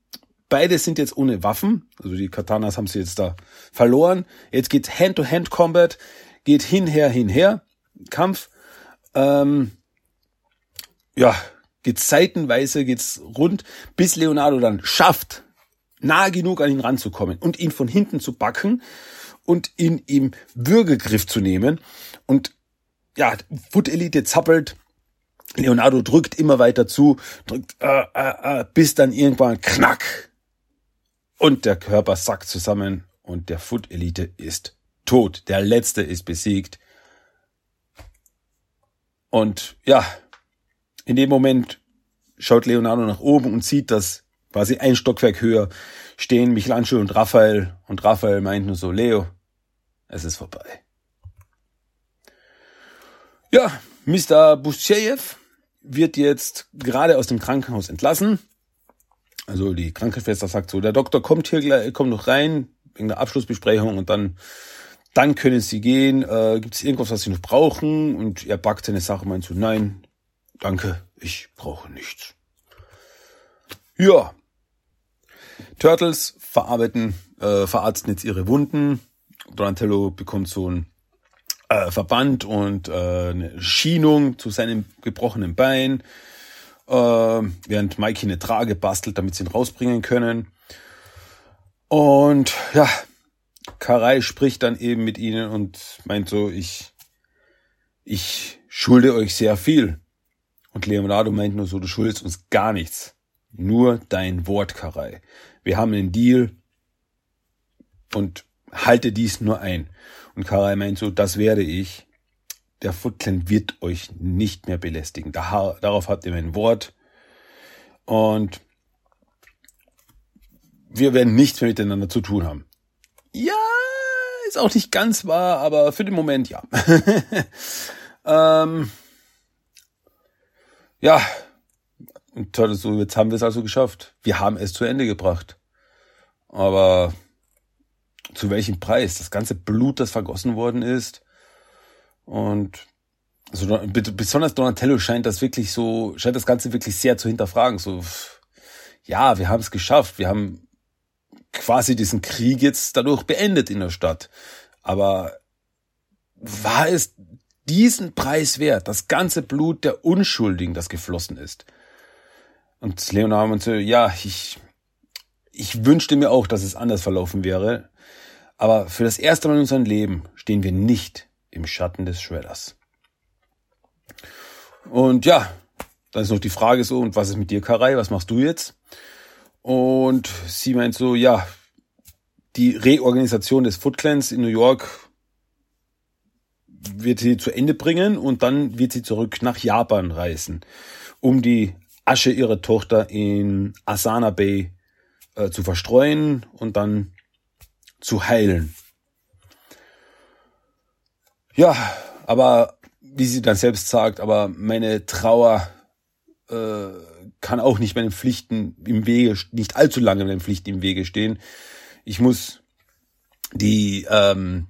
A: Beide sind jetzt ohne Waffen. Also die Katanas haben sie jetzt da verloren. Jetzt geht Hand-to-Hand-Combat, geht hinher, hinher, Kampf. Ähm, ja, geht seitenweise, geht's rund, bis Leonardo dann schafft, nahe genug an ihn ranzukommen und ihn von hinten zu backen und ihn im Würgegriff zu nehmen. Und ja, Foot Elite zappelt Leonardo drückt immer weiter zu, drückt, äh, äh, äh, bis dann irgendwann knack und der Körper sackt zusammen und der Foot Elite ist tot. Der letzte ist besiegt. Und ja, in dem Moment schaut Leonardo nach oben und sieht, dass quasi ein Stockwerk höher stehen Michelangelo und Raphael. Und Raphael meint nur so, Leo, es ist vorbei. Ja, Mr. Buschejew wird jetzt gerade aus dem Krankenhaus entlassen. Also die Krankenschwester sagt so, der Doktor kommt hier gleich, kommt noch rein, wegen der Abschlussbesprechung und dann, dann können Sie gehen. Äh, Gibt es irgendwas, was Sie noch brauchen? Und er packt seine Sache und meint so, nein, danke, ich brauche nichts. Ja. Turtles verarbeiten, äh, verarzten jetzt ihre Wunden. Donatello bekommt so ein äh, Verband und äh, eine Schienung zu seinem gebrochenen Bein, äh, während Mikey eine Trage bastelt, damit sie ihn rausbringen können. Und ja, Karai spricht dann eben mit ihnen und meint so, ich, ich schulde euch sehr viel. Und Leonardo meint nur so, du schuldest uns gar nichts. Nur dein Wort, Karai. Wir haben einen Deal und halte dies nur ein. Und Karai meint so, das werde ich. Der Footclan wird euch nicht mehr belästigen. darauf habt ihr mein Wort. Und wir werden nichts mehr miteinander zu tun haben. Ja, ist auch nicht ganz wahr, aber für den Moment ja. ähm, ja, und so, jetzt haben wir es also geschafft. Wir haben es zu Ende gebracht. Aber zu welchem Preis? Das ganze Blut, das vergossen worden ist. Und also besonders Donatello scheint das wirklich so, scheint das Ganze wirklich sehr zu hinterfragen. So, ja, wir haben es geschafft. Wir haben quasi diesen Krieg jetzt dadurch beendet in der Stadt. Aber war es diesen Preis wert? Das ganze Blut der Unschuldigen, das geflossen ist. Und Leonardo meinte, ja, ich, ich wünschte mir auch, dass es anders verlaufen wäre. Aber für das erste Mal in unserem Leben stehen wir nicht im Schatten des Shredders. Und ja, dann ist noch die Frage so, und was ist mit dir, Karai? Was machst du jetzt? Und sie meint so, ja, die Reorganisation des Foot Clans in New York wird sie zu Ende bringen und dann wird sie zurück nach Japan reisen, um die Asche ihrer Tochter in Asana Bay äh, zu verstreuen und dann zu heilen. Ja, aber wie sie dann selbst sagt, aber meine Trauer äh, kann auch nicht meinen Pflichten im Wege, nicht allzu lange meinen Pflichten im Wege stehen. Ich muss die ähm,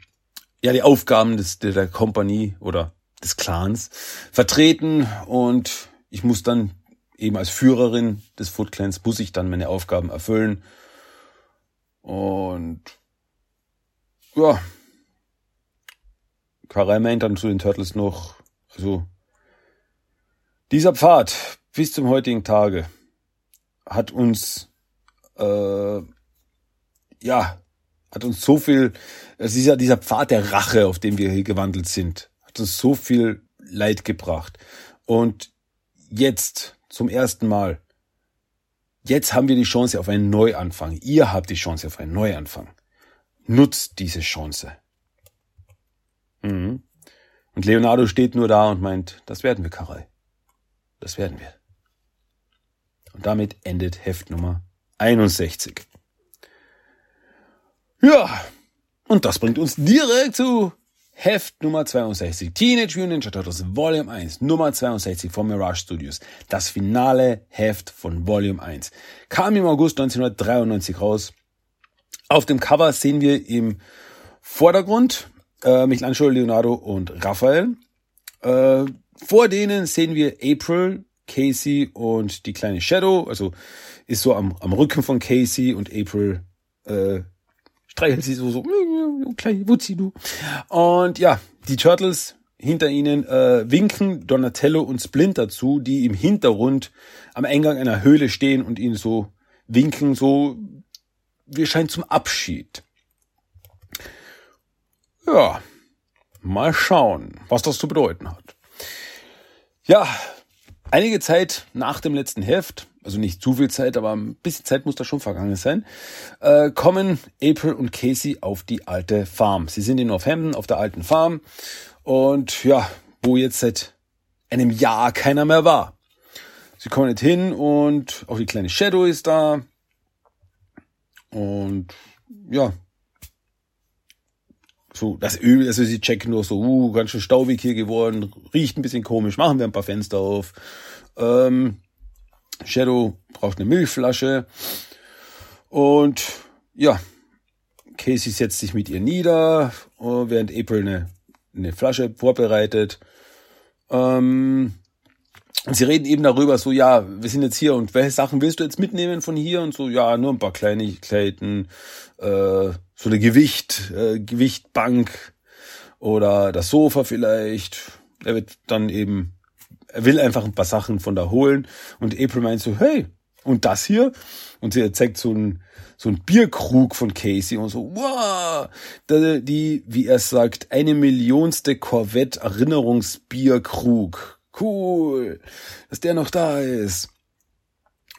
A: ja die Aufgaben des der, der Kompanie oder des Clans vertreten und ich muss dann eben als Führerin des Foot Clans muss ich dann meine Aufgaben erfüllen und ja Karai meint dann zu den Turtles noch also dieser Pfad bis zum heutigen Tage hat uns äh, ja hat uns so viel, es ist ja dieser Pfad der Rache, auf dem wir hier gewandelt sind, hat uns so viel Leid gebracht. Und jetzt, zum ersten Mal, jetzt haben wir die Chance auf einen Neuanfang. Ihr habt die Chance auf einen Neuanfang. Nutzt diese Chance. Mhm. Und Leonardo steht nur da und meint, das werden wir, Karel. Das werden wir. Und damit endet Heft Nummer 61. Ja, und das bringt uns direkt zu Heft Nummer 62. Teenage Mutant Ninja Turtles Volume 1, Nummer 62 von Mirage Studios. Das finale Heft von Volume 1. Kam im August 1993 raus. Auf dem Cover sehen wir im Vordergrund äh, Michelangelo, Leonardo und Raphael. Äh, vor denen sehen wir April, Casey und die kleine Shadow. Also ist so am, am Rücken von Casey und April äh, streichelt sie so, so, kleine Wutzi, du. Und ja, die Turtles hinter ihnen äh, winken Donatello und Splinter zu, die im Hintergrund am Eingang einer Höhle stehen und ihnen so winken, so, wir scheinen zum Abschied. Ja, mal schauen, was das zu bedeuten hat. Ja, einige Zeit nach dem letzten Heft also nicht zu viel Zeit, aber ein bisschen Zeit muss da schon vergangen sein, äh, kommen April und Casey auf die alte Farm. Sie sind in Northampton auf der alten Farm und ja, wo jetzt seit einem Jahr keiner mehr war. Sie kommen nicht hin und auch die kleine Shadow ist da. Und ja, so das Öl, also sie checken nur so, uh, ganz schön staubig hier geworden, riecht ein bisschen komisch, machen wir ein paar Fenster auf. Ähm, Shadow braucht eine Milchflasche. Und ja, Casey setzt sich mit ihr nieder, während April eine, eine Flasche vorbereitet. Ähm, sie reden eben darüber, so, ja, wir sind jetzt hier und welche Sachen willst du jetzt mitnehmen von hier? Und so, ja, nur ein paar Kleinigkeiten, äh, so eine Gewicht, äh, Gewichtbank oder das Sofa vielleicht. Er wird dann eben er will einfach ein paar Sachen von da holen. Und April meint so, hey, und das hier? Und sie zeigt so ein so ein Bierkrug von Casey und so, wow, die, wie er sagt, eine Millionste Corvette Erinnerungsbierkrug. Cool, dass der noch da ist.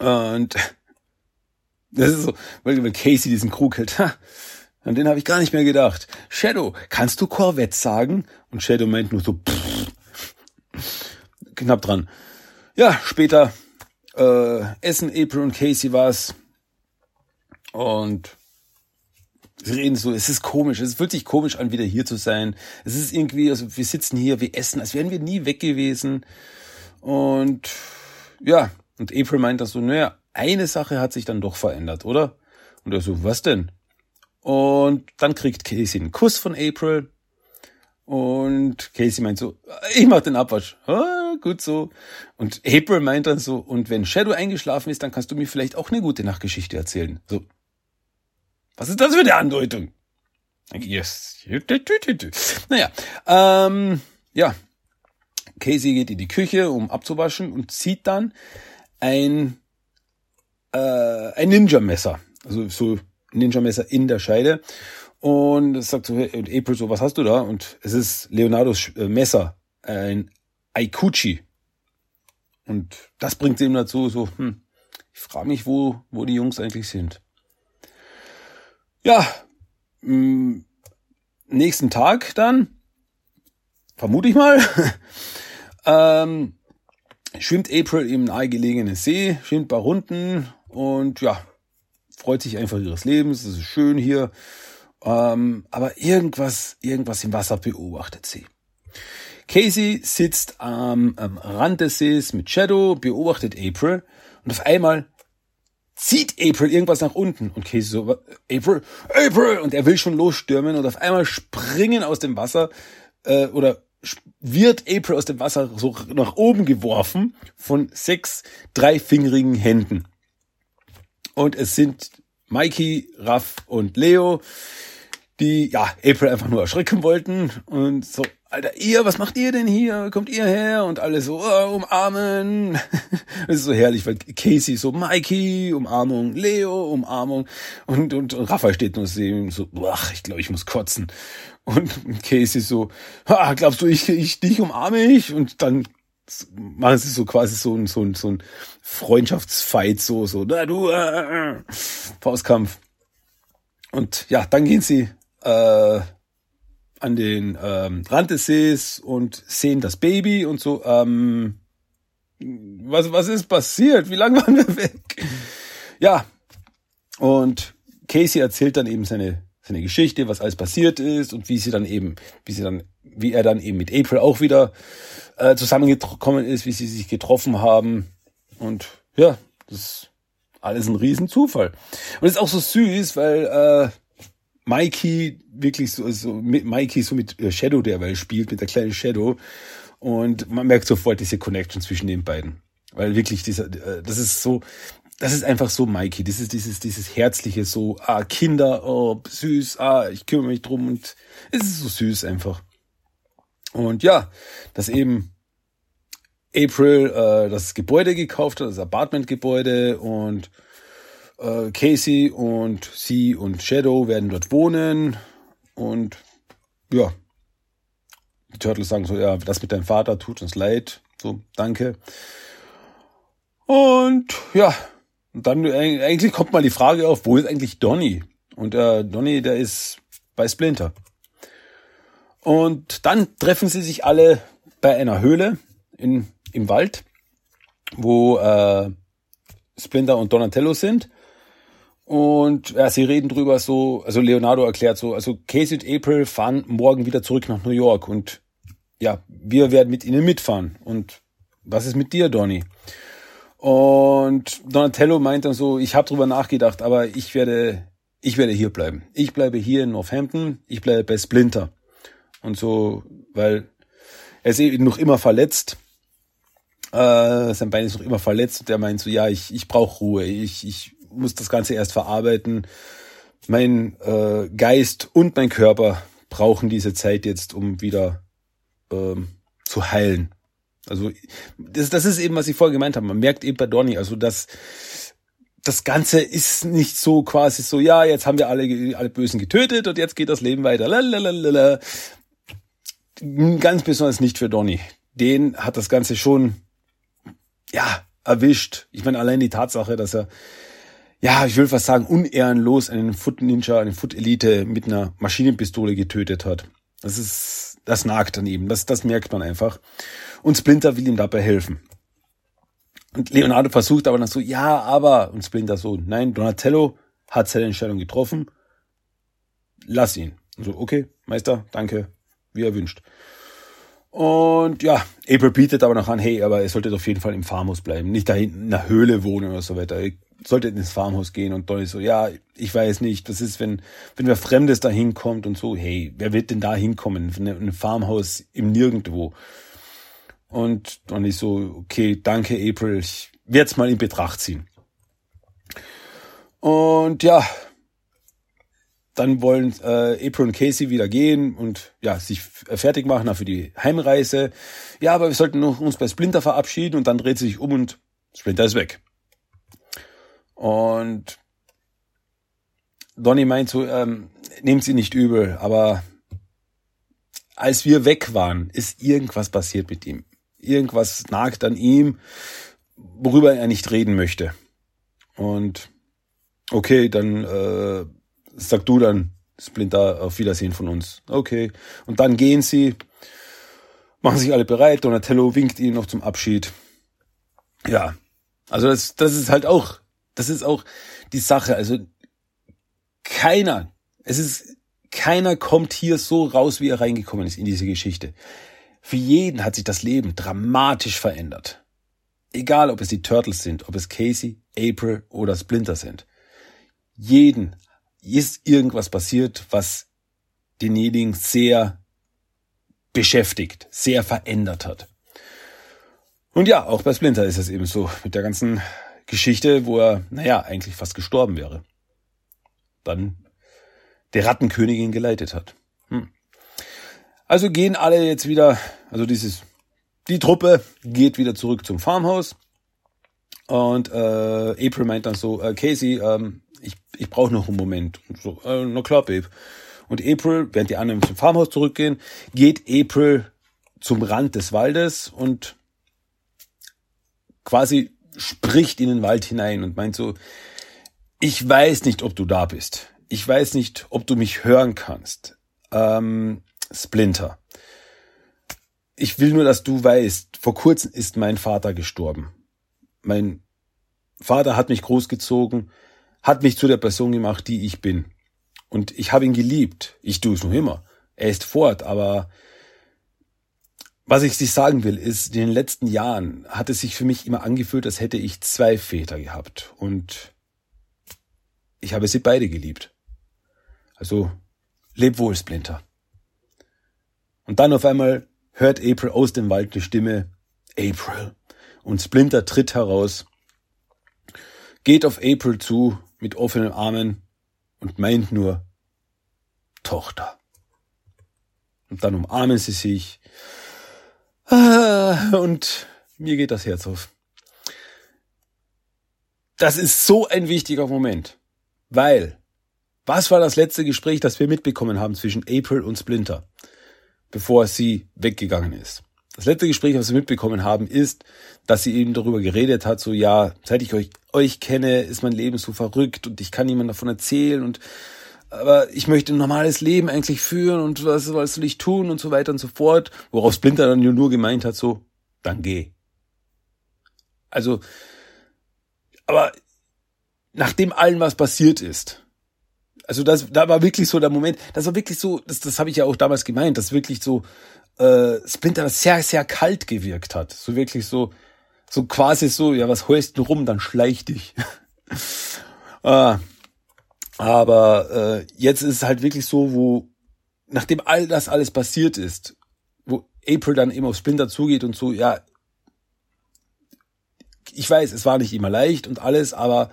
A: Und das ist so, weil Casey diesen Krug hält, ha, an den habe ich gar nicht mehr gedacht. Shadow, kannst du Corvette sagen? Und Shadow meint nur so, pff knapp dran. Ja, später äh, Essen, April und Casey war's. Und sie reden so, es ist komisch, es fühlt sich komisch an, wieder hier zu sein. Es ist irgendwie, also wir sitzen hier, wir essen, als wären wir nie weg gewesen. Und ja, und April meint dann so, naja, eine Sache hat sich dann doch verändert, oder? Und er so, was denn? Und dann kriegt Casey einen Kuss von April. Und Casey meint so, ich mach den Abwasch. Ah, gut so. Und April meint dann so, und wenn Shadow eingeschlafen ist, dann kannst du mir vielleicht auch eine gute Nachtgeschichte erzählen. So. Was ist das für eine Andeutung? Yes. Naja, ähm, ja. Casey geht in die Küche, um abzuwaschen und zieht dann ein äh, ein Ninja-Messer. Also so Ninja-Messer in der Scheide. Und sagt so, und April so, was hast du da? Und es ist Leonardos äh, Messer, ein Aikuchi. Und das bringt ihm dazu, so, hm, ich frage mich, wo, wo die Jungs eigentlich sind. Ja, mh, mm, nächsten Tag dann, vermute ich mal, ähm, schwimmt April im nahegelegenen See, schwimmt paar Runden und ja, freut sich einfach ihres Lebens, es ist schön hier. Ähm, aber irgendwas, irgendwas im Wasser beobachtet sie. Casey sitzt am, am Rand des Sees mit Shadow, beobachtet April und auf einmal zieht April irgendwas nach unten und Casey so, April, April und er will schon losstürmen und auf einmal springen aus dem Wasser äh, oder wird April aus dem Wasser so nach oben geworfen von sechs dreifingerigen Händen. Und es sind Mikey, Raff und Leo, die ja April einfach nur erschrecken wollten und so Alter, ihr, was macht ihr denn hier? Kommt ihr her? Und alle so, oh, umarmen. Das ist so herrlich, weil Casey so, Mikey, Umarmung, Leo, Umarmung. Und, und, und Raphael steht nur so, ach, ich glaube, ich muss kotzen. Und Casey so, ah, glaubst du, ich, ich, dich umarme ich? Und dann machen sie so quasi so ein, so ein, so ein Freundschaftsfight, so, so, na du, äh, äh, Faustkampf. Und ja, dann gehen sie, äh, an den ähm, Rand des Sees und sehen das Baby und so, ähm, was, was ist passiert? Wie lange waren wir weg? Ja, und Casey erzählt dann eben seine, seine Geschichte, was alles passiert ist und wie sie dann eben, wie sie dann, wie er dann eben mit April auch wieder äh, zusammengekommen ist, wie sie sich getroffen haben. Und ja, das ist alles ein Riesenzufall. Und es ist auch so süß, weil äh, Mikey wirklich so, so mit Mikey so mit äh, Shadow derweil spielt, mit der kleinen Shadow. Und man merkt sofort diese Connection zwischen den beiden. Weil wirklich dieser, äh, das ist so, das ist einfach so Mikey. Das ist dieses, dieses herzliche, so, ah, Kinder, oh, süß, ah, ich kümmere mich drum und es ist so süß einfach. Und ja, dass eben April äh, das Gebäude gekauft hat, das Apartmentgebäude und äh, Casey und sie und Shadow werden dort wohnen und ja, die Turtles sagen so, ja, das mit deinem Vater tut uns leid, so, danke. Und ja, dann eigentlich kommt mal die Frage auf, wo ist eigentlich Donny? Und äh, Donny, der ist bei Splinter. Und dann treffen sie sich alle bei einer Höhle in, im Wald, wo äh, Splinter und Donatello sind. Und ja, sie reden drüber so, also Leonardo erklärt so, also Casey und April fahren morgen wieder zurück nach New York und ja, wir werden mit ihnen mitfahren. Und was ist mit dir, Donny? Und Donatello meint dann so, ich habe drüber nachgedacht, aber ich werde, ich werde hier bleiben. Ich bleibe hier in Northampton, ich bleibe bei Splinter. Und so, weil er ist eben noch immer verletzt. Äh, sein Bein ist noch immer verletzt und er meint so, ja, ich, ich brauche Ruhe, ich, ich muss das Ganze erst verarbeiten. Mein äh, Geist und mein Körper brauchen diese Zeit jetzt, um wieder ähm, zu heilen. Also das, das ist eben, was ich vorher gemeint habe. Man merkt eben bei Donny, also dass das Ganze ist nicht so quasi so, ja, jetzt haben wir alle, alle Bösen getötet und jetzt geht das Leben weiter. Lalalala. Ganz besonders nicht für Donny. Den hat das Ganze schon, ja, erwischt. Ich meine, allein die Tatsache, dass er ja, ich will fast sagen, unehrenlos einen Foot Ninja, eine Foot Elite mit einer Maschinenpistole getötet hat. Das ist, das nagt dann eben. Das, das merkt man einfach. Und Splinter will ihm dabei helfen. Und Leonardo versucht aber dann so, ja, aber, und Splinter so, nein, Donatello hat seine Entscheidung getroffen. Lass ihn. Und so, okay, Meister, danke, wie er wünscht. Und ja, April bietet aber noch an, hey, aber er sollte auf jeden Fall im Farmhaus bleiben, nicht da hinten in der Höhle wohnen oder so weiter sollte ins Farmhaus gehen und Donny so, ja, ich weiß nicht, das ist, wenn, wenn wer Fremdes da hinkommt und so, hey, wer wird denn da hinkommen? Ein Farmhaus im Nirgendwo. Und Donny so, okay, danke April, ich werde es mal in Betracht ziehen. Und ja, dann wollen äh, April und Casey wieder gehen und ja, sich fertig machen für die Heimreise. Ja, aber wir sollten uns bei Splinter verabschieden und dann dreht sie sich um und Splinter ist weg. Und Donny meint so, ähm, nehmt sie nicht übel, aber als wir weg waren, ist irgendwas passiert mit ihm. Irgendwas nagt an ihm, worüber er nicht reden möchte. Und okay, dann äh, sag du dann, Splinter, auf Wiedersehen von uns. Okay. Und dann gehen sie, machen sich alle bereit. Donatello winkt ihnen noch zum Abschied. Ja. Also das, das ist halt auch, das ist auch die Sache. Also keiner, es ist, keiner kommt hier so raus, wie er reingekommen ist in diese Geschichte. Für jeden hat sich das Leben dramatisch verändert. Egal, ob es die Turtles sind, ob es Casey, April oder Splinter sind. Jeden ist irgendwas passiert, was denjenigen sehr beschäftigt, sehr verändert hat. Und ja, auch bei Splinter ist es eben so mit der ganzen Geschichte, wo er, naja, eigentlich fast gestorben wäre. Dann der Rattenkönigin geleitet hat. Hm. Also gehen alle jetzt wieder, also dieses, die Truppe geht wieder zurück zum Farmhaus. Und äh, April meint dann so, äh, Casey, ähm, ich, brauche noch einen Moment. Und so, äh, na klar, Babe. Und April, während die anderen zum Farmhaus zurückgehen, geht April zum Rand des Waldes und quasi spricht in den Wald hinein und meint so, ich weiß nicht, ob du da bist. Ich weiß nicht, ob du mich hören kannst. Ähm, Splinter. Ich will nur, dass du weißt, vor kurzem ist mein Vater gestorben. Mein Vater hat mich großgezogen, hat mich zu der Person gemacht, die ich bin. Und ich habe ihn geliebt. Ich tue es noch immer. Er ist fort, aber was ich sich sagen will, ist, in den letzten Jahren hat es sich für mich immer angefühlt, als hätte ich zwei Väter gehabt. Und ich habe sie beide geliebt. Also, leb wohl, Splinter. Und dann auf einmal hört April aus dem Wald die Stimme April. Und Splinter tritt heraus, geht auf April zu mit offenen Armen und meint nur Tochter. Und dann umarmen sie sich. Ah, und mir geht das Herz auf. Das ist so ein wichtiger Moment, weil was war das letzte Gespräch, das wir mitbekommen haben zwischen April und Splinter, bevor sie weggegangen ist? Das letzte Gespräch, was wir mitbekommen haben, ist, dass sie eben darüber geredet hat, so ja, seit ich euch, euch kenne, ist mein Leben so verrückt und ich kann niemand davon erzählen und aber ich möchte ein normales Leben eigentlich führen und was, was soll ich tun und so weiter und so fort. Worauf Splinter dann nur gemeint hat, so, dann geh. Also, aber nachdem allen was passiert ist, also das, da war wirklich so der Moment, das war wirklich so, das, das habe ich ja auch damals gemeint, dass wirklich so äh, Splinter sehr, sehr kalt gewirkt hat. So wirklich so, so quasi so, ja, was heulst du rum, dann schleich dich. äh, aber äh, jetzt ist es halt wirklich so, wo, nachdem all das alles passiert ist, wo April dann eben auf Splinter zugeht und so, ja, ich weiß, es war nicht immer leicht und alles, aber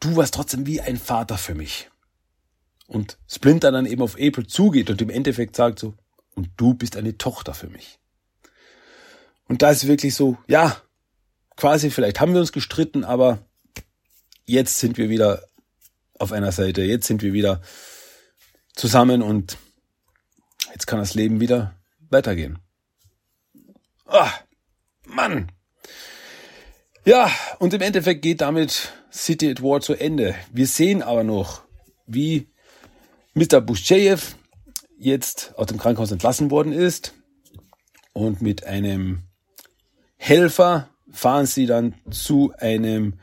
A: du warst trotzdem wie ein Vater für mich. Und Splinter dann eben auf April zugeht und im Endeffekt sagt so, und du bist eine Tochter für mich. Und da ist wirklich so, ja, quasi vielleicht haben wir uns gestritten, aber jetzt sind wir wieder auf einer Seite, jetzt sind wir wieder zusammen und jetzt kann das Leben wieder weitergehen. Ah, Mann. Ja, und im Endeffekt geht damit City at War zu Ende. Wir sehen aber noch, wie Mr. Buscheyev jetzt aus dem Krankenhaus entlassen worden ist und mit einem Helfer fahren sie dann zu einem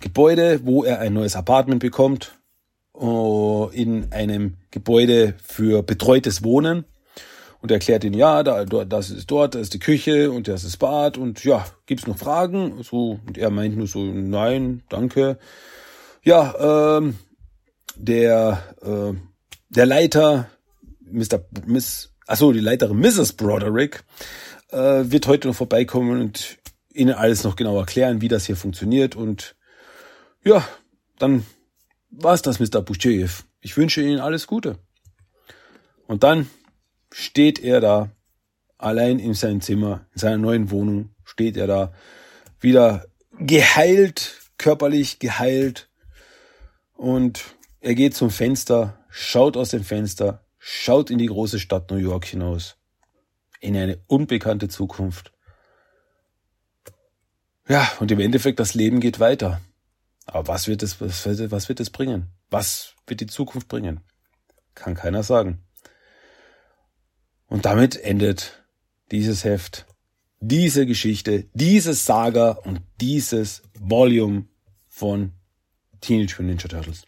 A: Gebäude, wo er ein neues Apartment bekommt, äh, in einem Gebäude für betreutes Wohnen und erklärt ihn, ja, da, das ist dort, das ist die Küche und das ist Bad und ja, gibt's noch Fragen? So, und er meint nur so, nein, danke. Ja, ähm, der, äh, der Leiter Mr. Miss, achso, die Leiterin Mrs. Broderick äh, wird heute noch vorbeikommen und Ihnen alles noch genau erklären, wie das hier funktioniert. Und ja, dann war's das, Mr. Buchev. Ich wünsche Ihnen alles Gute. Und dann steht er da, allein in seinem Zimmer, in seiner neuen Wohnung, steht er da, wieder geheilt, körperlich geheilt, Und er geht zum Fenster, schaut aus dem Fenster, schaut in die große Stadt New York hinaus, in eine unbekannte Zukunft. Ja, und im Endeffekt, das Leben geht weiter. Aber was wird es, was, was wird es bringen? Was wird die Zukunft bringen? Kann keiner sagen. Und damit endet dieses Heft, diese Geschichte, dieses Saga und dieses Volume von Teenage Mutant Ninja Turtles.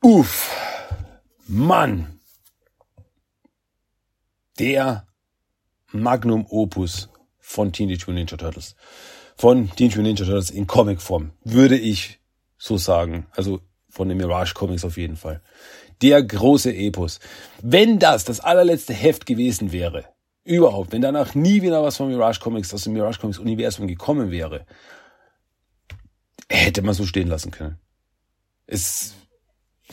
A: Uff, Mann, der Magnum Opus von Teenage Mutant Ninja Turtles, von Teenage Mutant Ninja Turtles in Comicform, würde ich so sagen. Also von den Mirage Comics auf jeden Fall. Der große Epos. Wenn das das allerletzte Heft gewesen wäre, überhaupt, wenn danach nie wieder was von Mirage Comics aus dem Mirage Comics Universum gekommen wäre, hätte man so stehen lassen können. Es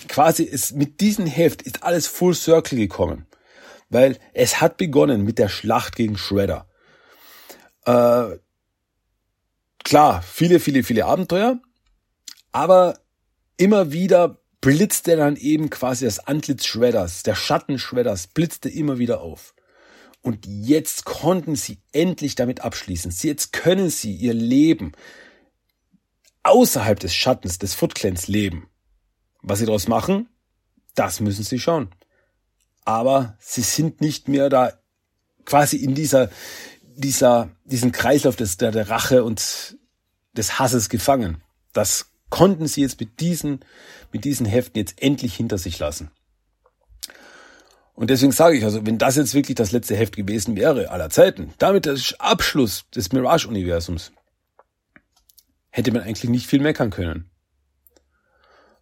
A: quasi ist mit diesem Heft ist alles full circle gekommen, weil es hat begonnen mit der Schlacht gegen Shredder. Äh, klar, viele, viele, viele Abenteuer, aber immer wieder blitzte dann eben quasi das Antlitz Shredders, der Schatten Shredders blitzte immer wieder auf. Und jetzt konnten sie endlich damit abschließen. Jetzt können sie ihr Leben außerhalb des Schattens des Foot Clans leben. Was sie daraus machen, das müssen sie schauen. Aber sie sind nicht mehr da quasi in dieser, dieser, diesen Kreislauf des, der, der Rache und des Hasses gefangen. Das konnten sie jetzt mit diesen, mit diesen Heften jetzt endlich hinter sich lassen. Und deswegen sage ich also, wenn das jetzt wirklich das letzte Heft gewesen wäre aller Zeiten, damit der Abschluss des Mirage-Universums, hätte man eigentlich nicht viel meckern können.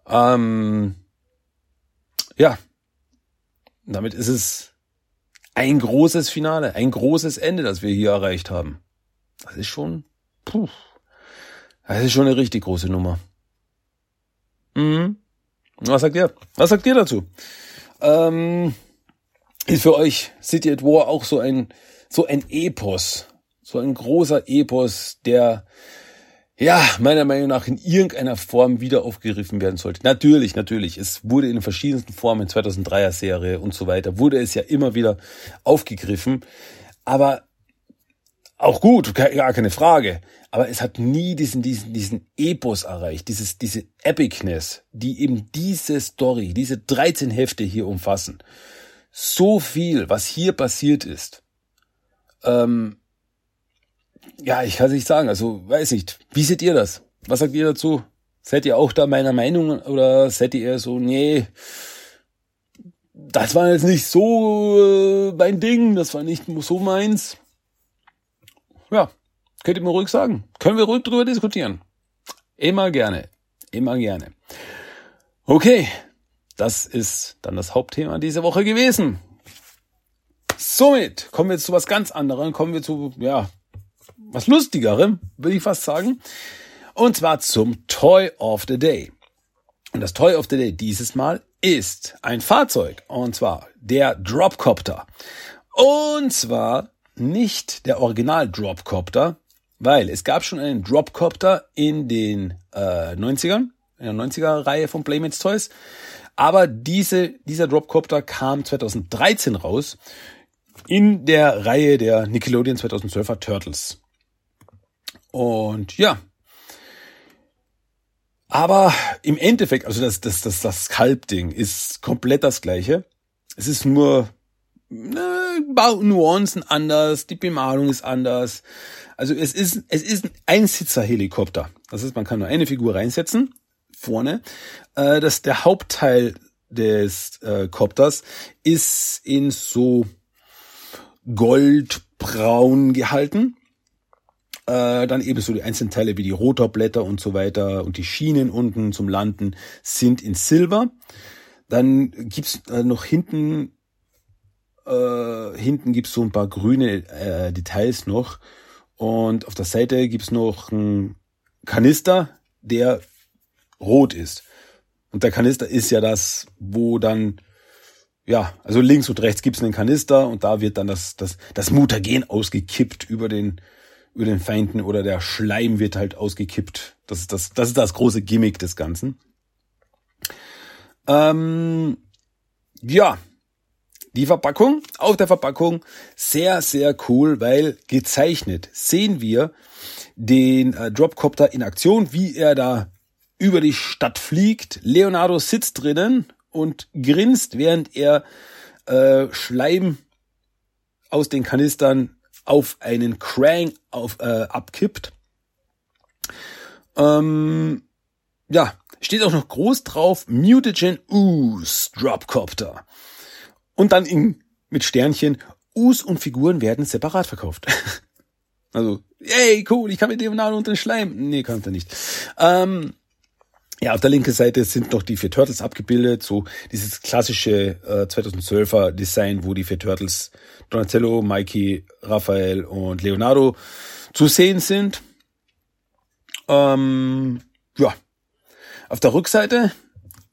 A: Ähm, ja, damit ist es ein großes Finale, ein großes Ende, das wir hier erreicht haben. Das ist schon, puh, das ist schon eine richtig große Nummer. Mhm. Was sagt ihr? Was sagt ihr dazu? Ähm, ist für euch City at War auch so ein, so ein Epos, so ein großer Epos, der ja, meiner Meinung nach in irgendeiner Form wieder aufgegriffen werden sollte. Natürlich, natürlich. Es wurde in verschiedensten Formen, 2003er Serie und so weiter, wurde es ja immer wieder aufgegriffen. Aber auch gut, gar keine Frage. Aber es hat nie diesen, diesen, diesen Epos erreicht, dieses, diese Epicness, die eben diese Story, diese 13 Hefte hier umfassen. So viel, was hier passiert ist. Ähm, ja, ich kann es nicht sagen. Also, weiß nicht. Wie seht ihr das? Was sagt ihr dazu? Seid ihr auch da meiner Meinung oder seid ihr eher so, nee, das war jetzt nicht so äh, mein Ding, das war nicht so meins? Ja, könnt ihr mir ruhig sagen. Können wir ruhig drüber diskutieren. Immer gerne. Immer gerne. Okay, das ist dann das Hauptthema dieser Woche gewesen. Somit kommen wir zu was ganz anderem. Kommen wir zu, ja, was Lustigerem, würde ich fast sagen. Und zwar zum Toy of the Day. Und das Toy of the Day dieses Mal ist ein Fahrzeug. Und zwar der Dropcopter. Und zwar nicht der Original Dropcopter, weil es gab schon einen Dropcopter in den äh, 90ern, in der 90er Reihe von Playmates Toys. Aber diese, dieser Dropcopter kam 2013 raus in der Reihe der Nickelodeon 2012er Turtles. Und ja. Aber im Endeffekt, also das, das, das, das Sculpting ist komplett das gleiche. Es ist nur ne, Nuancen anders, die Bemalung ist anders. Also es ist, es ist ein Einsitzer-Helikopter. Das heißt, man kann nur eine Figur reinsetzen, vorne. Äh, das, der Hauptteil des äh, Kopters ist in so goldbraun gehalten. Äh, dann eben so die einzelnen Teile wie die Rotorblätter und so weiter und die Schienen unten zum Landen sind in Silber. Dann gibt's äh, noch hinten, äh, hinten gibt's so ein paar grüne äh, Details noch. Und auf der Seite gibt's noch einen Kanister, der rot ist. Und der Kanister ist ja das, wo dann, ja, also links und rechts gibt's einen Kanister und da wird dann das, das, das Mutagen ausgekippt über den, über den Feinden oder der Schleim wird halt ausgekippt. Das ist das, das ist das große Gimmick des Ganzen. Ähm, ja, die Verpackung, auf der Verpackung, sehr, sehr cool, weil gezeichnet sehen wir den äh, Dropcopter in Aktion, wie er da über die Stadt fliegt. Leonardo sitzt drinnen und grinst, während er äh, Schleim aus den Kanistern auf einen Krang auf, äh, abkippt. Ähm, ja, steht auch noch groß drauf, Mutagen Ooze Dropcopter. Und dann in, mit Sternchen, Us und Figuren werden separat verkauft. also, yay, cool, ich kann mit Leonardo unter den Schleim. Nee, kann er nicht. Ähm, ja, auf der linken Seite sind noch die vier Turtles abgebildet, so dieses klassische äh, 2012er Design, wo die vier Turtles Donatello, Mikey, Raphael und Leonardo zu sehen sind. Ähm, ja, auf der Rückseite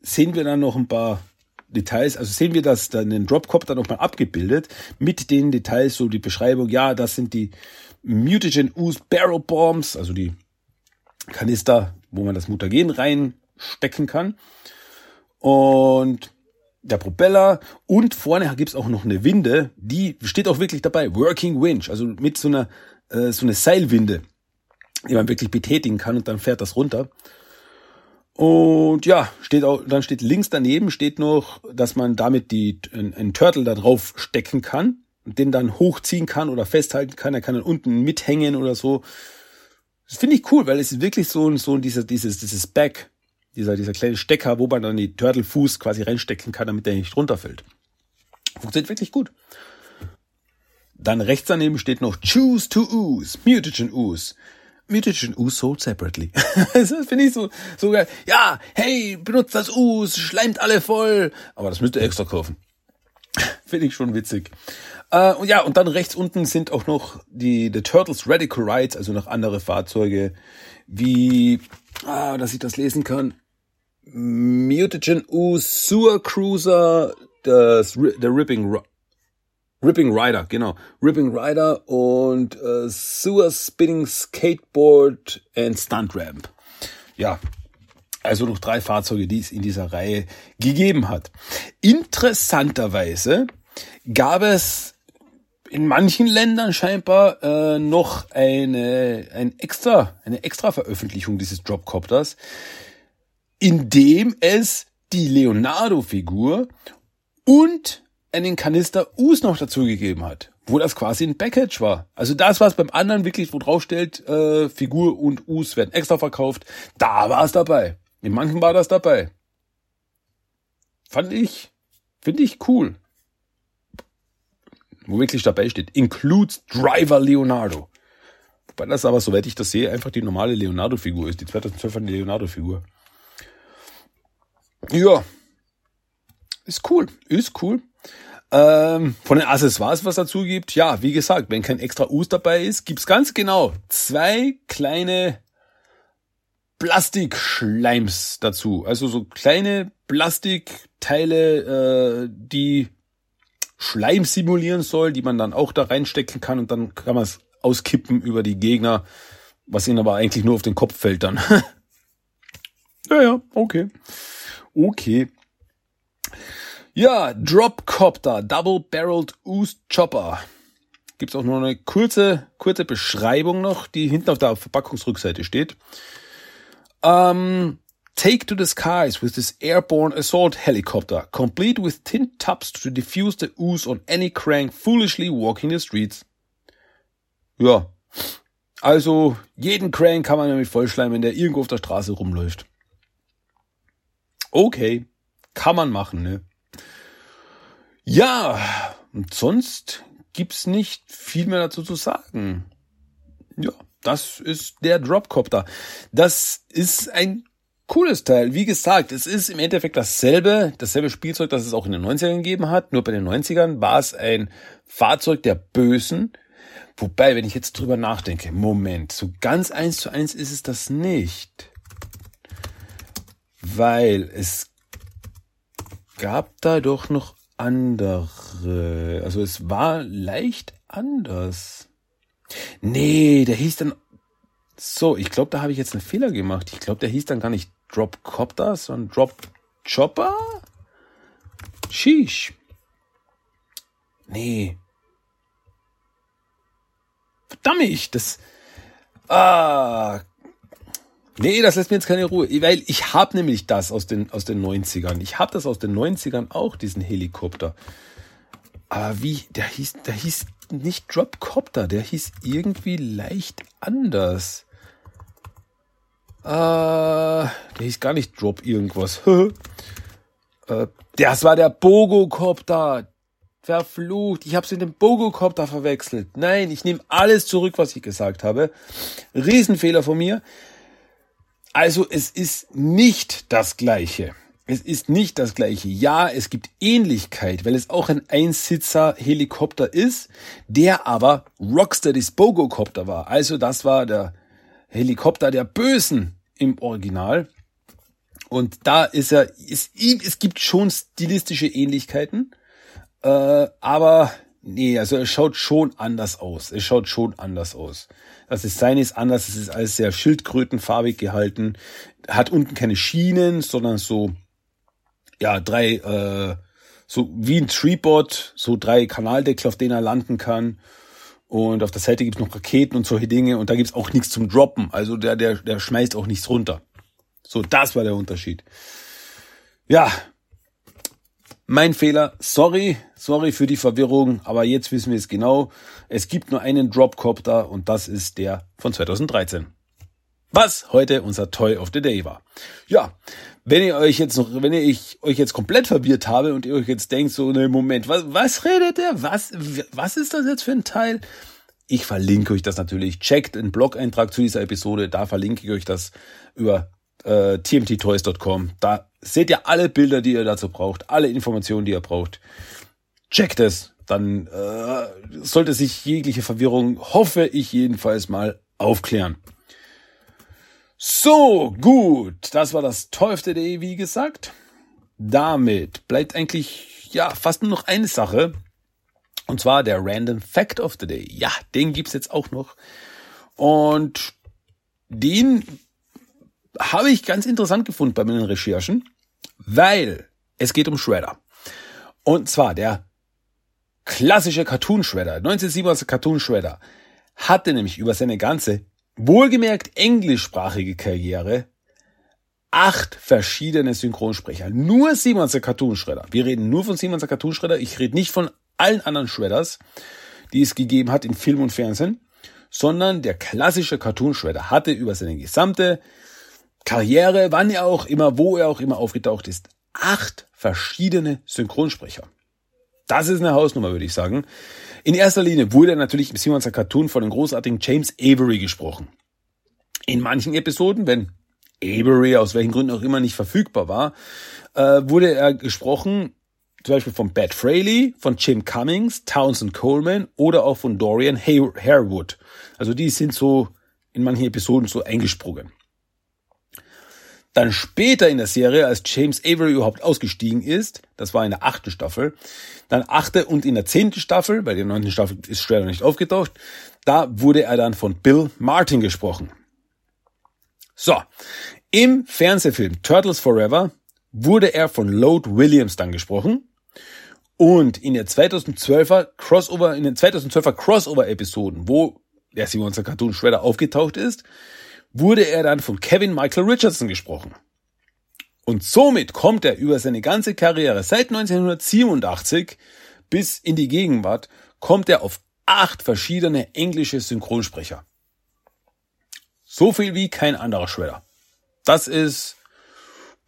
A: sehen wir dann noch ein paar Details, also sehen wir das dann den Dropcopter nochmal abgebildet mit den Details, so die Beschreibung, ja, das sind die Mutagen Ooze Barrel Bombs, also die Kanister, wo man das Mutagen reinstecken kann. Und der Propeller und vorne gibt's auch noch eine Winde, die steht auch wirklich dabei, Working Winch, also mit so einer äh, so eine Seilwinde, die man wirklich betätigen kann und dann fährt das runter. Und ja, steht auch, dann steht links daneben steht noch, dass man damit die, einen Turtle da drauf stecken kann den dann hochziehen kann oder festhalten kann. Er kann dann unten mithängen oder so. Das finde ich cool, weil es ist wirklich so, so dieser, dieses, dieses Back, dieser, dieser kleine Stecker, wo man dann die Turtle-Fuß quasi reinstecken kann, damit der nicht runterfällt. Funktioniert wirklich gut. Dann rechts daneben steht noch Choose to Ooze, Mutagen Ooze. Mutagen Ooze sold separately. das finde ich so, so geil. Ja, hey, benutzt das Ooze, schleimt alle voll. Aber das müsst ihr extra kaufen. finde ich schon witzig. Äh, und ja, und dann rechts unten sind auch noch die The Turtles Radical Rides, also noch andere Fahrzeuge, wie, ah, dass ich das lesen kann. Mutagen Sewer Cruiser, das, der Ripping Ripping Rider, genau. Ripping Rider und äh, Sewer Spinning Skateboard and Stunt Ramp. Ja, also noch drei Fahrzeuge, die es in dieser Reihe gegeben hat. Interessanterweise gab es in manchen Ländern scheinbar äh, noch eine, ein extra, eine extra Veröffentlichung dieses Dropcopters, in dem es die Leonardo-Figur und einen Kanister Us noch dazugegeben hat, wo das quasi ein Package war. Also das, was beim anderen wirklich wo drauf steht, äh, Figur und Us werden extra verkauft, da war es dabei. In manchen war das dabei. Fand ich, finde ich cool. Wo wirklich dabei steht, includes Driver Leonardo. Wobei das aber, soweit ich das sehe, einfach die normale Leonardo-Figur ist, die 2012er Leonardo-Figur. Ja. Ist cool, ist cool. Ähm, von den Accessoires, was dazu gibt, ja, wie gesagt, wenn kein extra Us dabei ist, gibt's ganz genau zwei kleine Plastikschleims dazu. Also so kleine Plastikteile, äh, die Schleim simulieren soll, die man dann auch da reinstecken kann und dann kann man es auskippen über die Gegner, was ihnen aber eigentlich nur auf den Kopf fällt dann. ja, ja, okay. Okay. Ja, Dropcopter, Double Barreled Ooze Chopper. Gibt's auch nur eine kurze, kurze Beschreibung noch, die hinten auf der Verpackungsrückseite steht. Um, take to the skies with this airborne assault helicopter, complete with tin tubs to diffuse the ooze on any crank foolishly walking the streets. Ja. Also, jeden Crank kann man damit vollschleimen, der irgendwo auf der Straße rumläuft. Okay. Kann man machen, ne? Ja, und sonst gibt's nicht viel mehr dazu zu sagen. Ja, das ist der Dropcopter. Das ist ein cooles Teil. Wie gesagt, es ist im Endeffekt dasselbe, dasselbe Spielzeug, das es auch in den 90ern gegeben hat. Nur bei den 90ern war es ein Fahrzeug der Bösen. Wobei, wenn ich jetzt drüber nachdenke, Moment, so ganz eins zu eins ist es das nicht. Weil es gab da doch noch andere. Also es war leicht anders. Nee, der hieß dann. So, ich glaube, da habe ich jetzt einen Fehler gemacht. Ich glaube, der hieß dann gar nicht Drop Copter, sondern Drop Chopper? Sheesh. Nee. Verdammt, das. Ah. Nee, das lässt mir jetzt keine Ruhe. Weil ich habe nämlich das aus den, aus den 90ern. Ich habe das aus den 90ern auch, diesen Helikopter. Aber wie, der hieß, der hieß nicht Dropcopter, der hieß irgendwie leicht anders. Äh, der hieß gar nicht Drop irgendwas. äh, das war der Bogocopter. Verflucht, ich habe sie in den Bogocopter verwechselt. Nein, ich nehme alles zurück, was ich gesagt habe. Riesenfehler von mir. Also es ist nicht das gleiche. Es ist nicht das gleiche. Ja, es gibt Ähnlichkeit, weil es auch ein Einsitzer-Helikopter ist, der aber Rocksteadys Bogocopter war. Also das war der Helikopter der Bösen im Original. Und da ist er, ist, es gibt schon stilistische Ähnlichkeiten, äh, aber nee, also es schaut schon anders aus. Es schaut schon anders aus. Das Design ist anders, es ist alles sehr schildkrötenfarbig gehalten, hat unten keine Schienen, sondern so ja, drei, äh, so wie ein Treeboard, so drei Kanaldeckel, auf denen er landen kann. Und auf der Seite gibt's noch Raketen und solche Dinge. Und da gibt's auch nichts zum Droppen. Also der, der, der schmeißt auch nichts runter. So, das war der Unterschied. Ja, mein Fehler. Sorry, sorry für die Verwirrung. Aber jetzt wissen wir es genau. Es gibt nur einen Dropcopter und das ist der von 2013 was heute unser Toy of the Day war. Ja, wenn ihr euch jetzt noch, wenn ich euch jetzt komplett verwirrt habe und ihr euch jetzt denkt, so, ne, Moment, was, was redet der? Was, was ist das jetzt für ein Teil? Ich verlinke euch das natürlich. Checkt einen Blog-Eintrag zu dieser Episode. Da verlinke ich euch das über äh, tmttoys.com. Da seht ihr alle Bilder, die ihr dazu braucht, alle Informationen, die ihr braucht. Checkt es. Dann äh, sollte sich jegliche Verwirrung, hoffe ich jedenfalls mal, aufklären. So, gut. Das war das Day, wie gesagt. Damit bleibt eigentlich, ja, fast nur noch eine Sache. Und zwar der Random Fact of the Day. Ja, den gibt's jetzt auch noch. Und den habe ich ganz interessant gefunden bei meinen Recherchen, weil es geht um Shredder. Und zwar der klassische Cartoon Shredder, 1987 Cartoon Shredder, hatte nämlich über seine ganze wohlgemerkt englischsprachige Karriere acht verschiedene Synchronsprecher. Nur Simonser Cartoon Shredder. Wir reden nur von Simonser Cartoon Shredder. Ich rede nicht von allen anderen Shredders, die es gegeben hat in Film und Fernsehen, sondern der klassische Cartoon Shredder hatte über seine gesamte Karriere, wann er auch immer, wo er auch immer aufgetaucht ist, acht verschiedene Synchronsprecher. Das ist eine Hausnummer, würde ich sagen. In erster Linie wurde natürlich im Simonser Cartoon von dem großartigen James Avery gesprochen. In manchen Episoden, wenn Avery aus welchen Gründen auch immer nicht verfügbar war, äh, wurde er gesprochen, zum Beispiel von Bat Fraley, von Jim Cummings, Townsend Coleman oder auch von Dorian Harewood. Also die sind so in manchen Episoden so eingesprungen. Dann später in der Serie, als James Avery überhaupt ausgestiegen ist, das war in der achten Staffel, dann achte und in der zehnten Staffel, bei der neunten Staffel ist Shredder nicht aufgetaucht, da wurde er dann von Bill Martin gesprochen. So, im Fernsehfilm Turtles Forever wurde er von Lode Williams dann gesprochen. Und in der 2012er Crossover, in den 2012er Crossover-Episoden, wo der Simonser Cartoon Shredder aufgetaucht ist, wurde er dann von Kevin Michael Richardson gesprochen. Und somit kommt er über seine ganze Karriere seit 1987 bis in die Gegenwart, kommt er auf acht verschiedene englische Synchronsprecher. So viel wie kein anderer Shredder. Das ist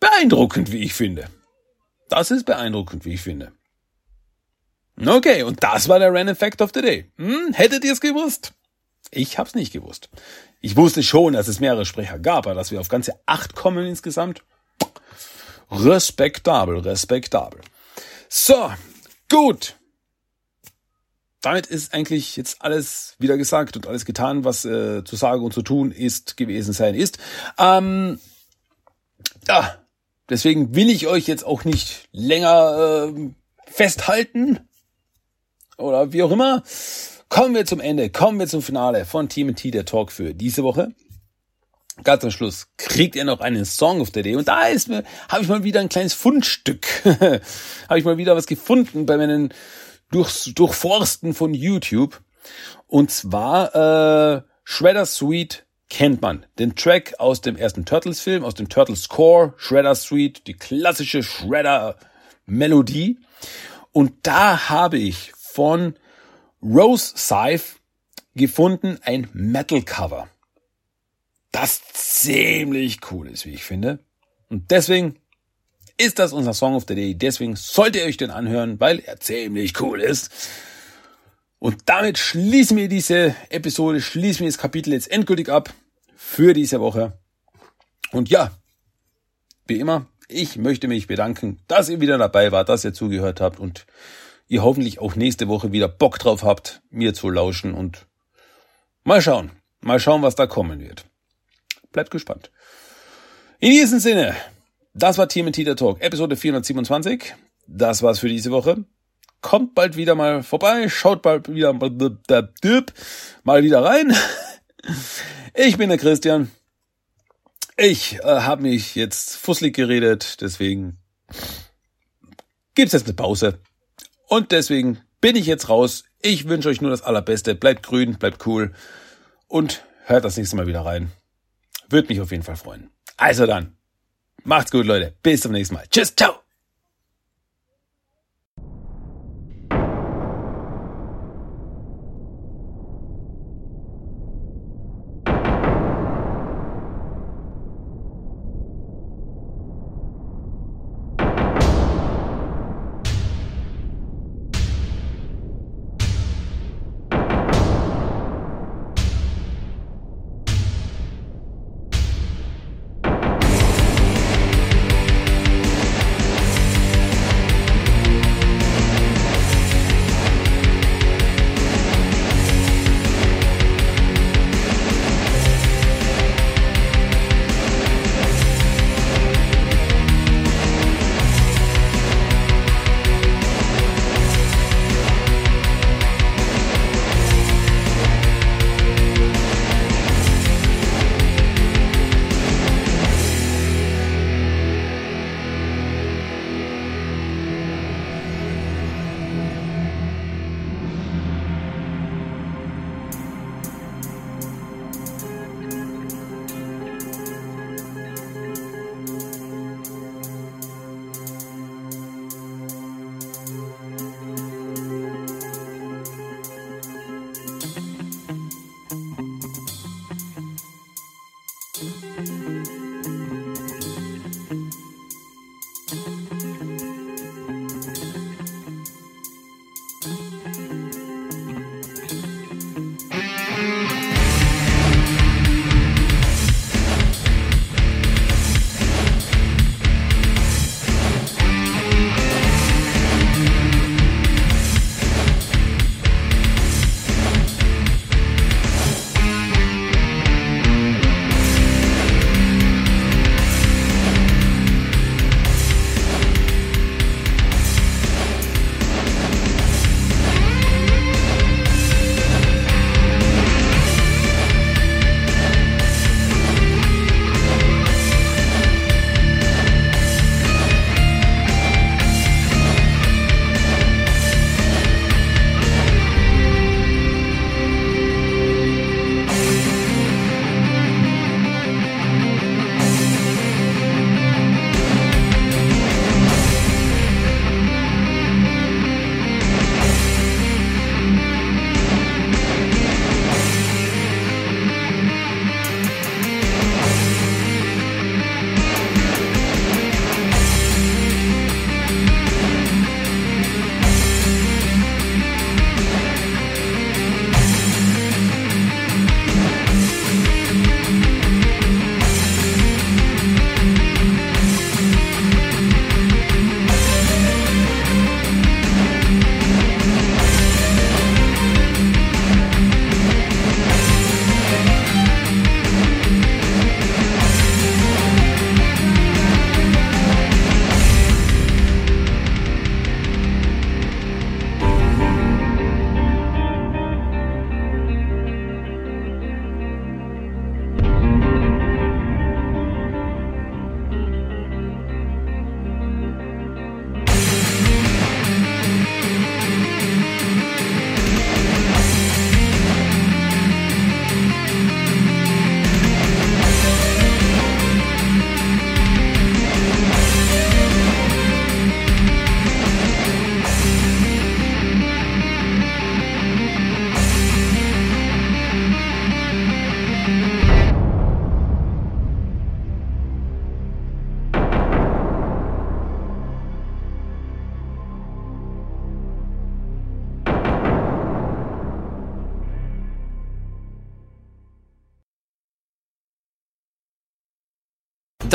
A: beeindruckend, wie ich finde. Das ist beeindruckend, wie ich finde. Okay, und das war der Random Fact of the Day. Hm, hättet ihr es gewusst? Ich hab's nicht gewusst. Ich wusste schon, dass es mehrere Sprecher gab, aber dass wir auf ganze acht kommen insgesamt. Respektabel, respektabel. So, gut. Damit ist eigentlich jetzt alles wieder gesagt und alles getan, was äh, zu sagen und zu tun ist, gewesen sein ist. Ähm, ja, deswegen will ich euch jetzt auch nicht länger äh, festhalten oder wie auch immer. Kommen wir zum Ende, kommen wir zum Finale von TMT, der Talk für diese Woche. Ganz am Schluss kriegt ihr noch einen Song of the Day und da ist mir, habe ich mal wieder ein kleines Fundstück, habe ich mal wieder was gefunden bei meinen Durchs, Durchforsten von YouTube und zwar äh, Shredder Suite kennt man. Den Track aus dem ersten Turtles-Film, aus dem Turtles Core, Shredder Suite, die klassische Shredder-Melodie. Und da habe ich von Rose Scythe gefunden ein Metal-Cover das ziemlich cool ist, wie ich finde. Und deswegen ist das unser Song of the Day. Deswegen solltet ihr euch den anhören, weil er ziemlich cool ist. Und damit schließen wir diese Episode, schließen wir das Kapitel jetzt endgültig ab für diese Woche. Und ja, wie immer, ich möchte mich bedanken, dass ihr wieder dabei wart, dass ihr zugehört habt und ihr hoffentlich auch nächste Woche wieder Bock drauf habt, mir zu lauschen und mal schauen, mal schauen, was da kommen wird. Bleibt gespannt. In diesem Sinne, das war Team der Talk, Episode 427. Das war's für diese Woche. Kommt bald wieder mal vorbei, schaut bald wieder mal wieder rein. Ich bin der Christian. Ich äh, habe mich jetzt fusselig geredet, deswegen gibt's jetzt eine Pause. Und deswegen bin ich jetzt raus. Ich wünsche euch nur das Allerbeste. Bleibt grün, bleibt cool und hört das nächste Mal wieder rein. Würde mich auf jeden Fall freuen. Also dann, macht's gut, Leute. Bis zum nächsten Mal. Tschüss, ciao.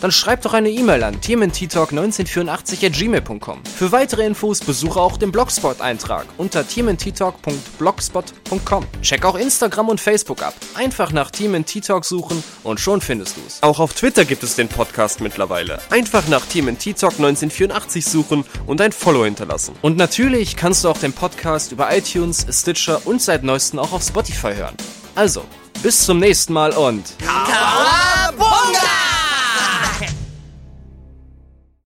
C: Dann schreib doch eine E-Mail an tmnttalk1984 Für weitere Infos besuche auch den Blogspot-Eintrag unter tmnttalk.blogspot.com. Check auch Instagram und Facebook ab. Einfach nach TMNT-Talk suchen und schon findest du's.
D: Auch auf Twitter gibt es den Podcast mittlerweile. Einfach nach TMNT-Talk 1984 suchen und ein Follow hinterlassen.
C: Und natürlich kannst du auch den Podcast über iTunes, Stitcher und seit neuestem auch auf Spotify hören. Also, bis zum nächsten Mal und...
E: Kawabunga!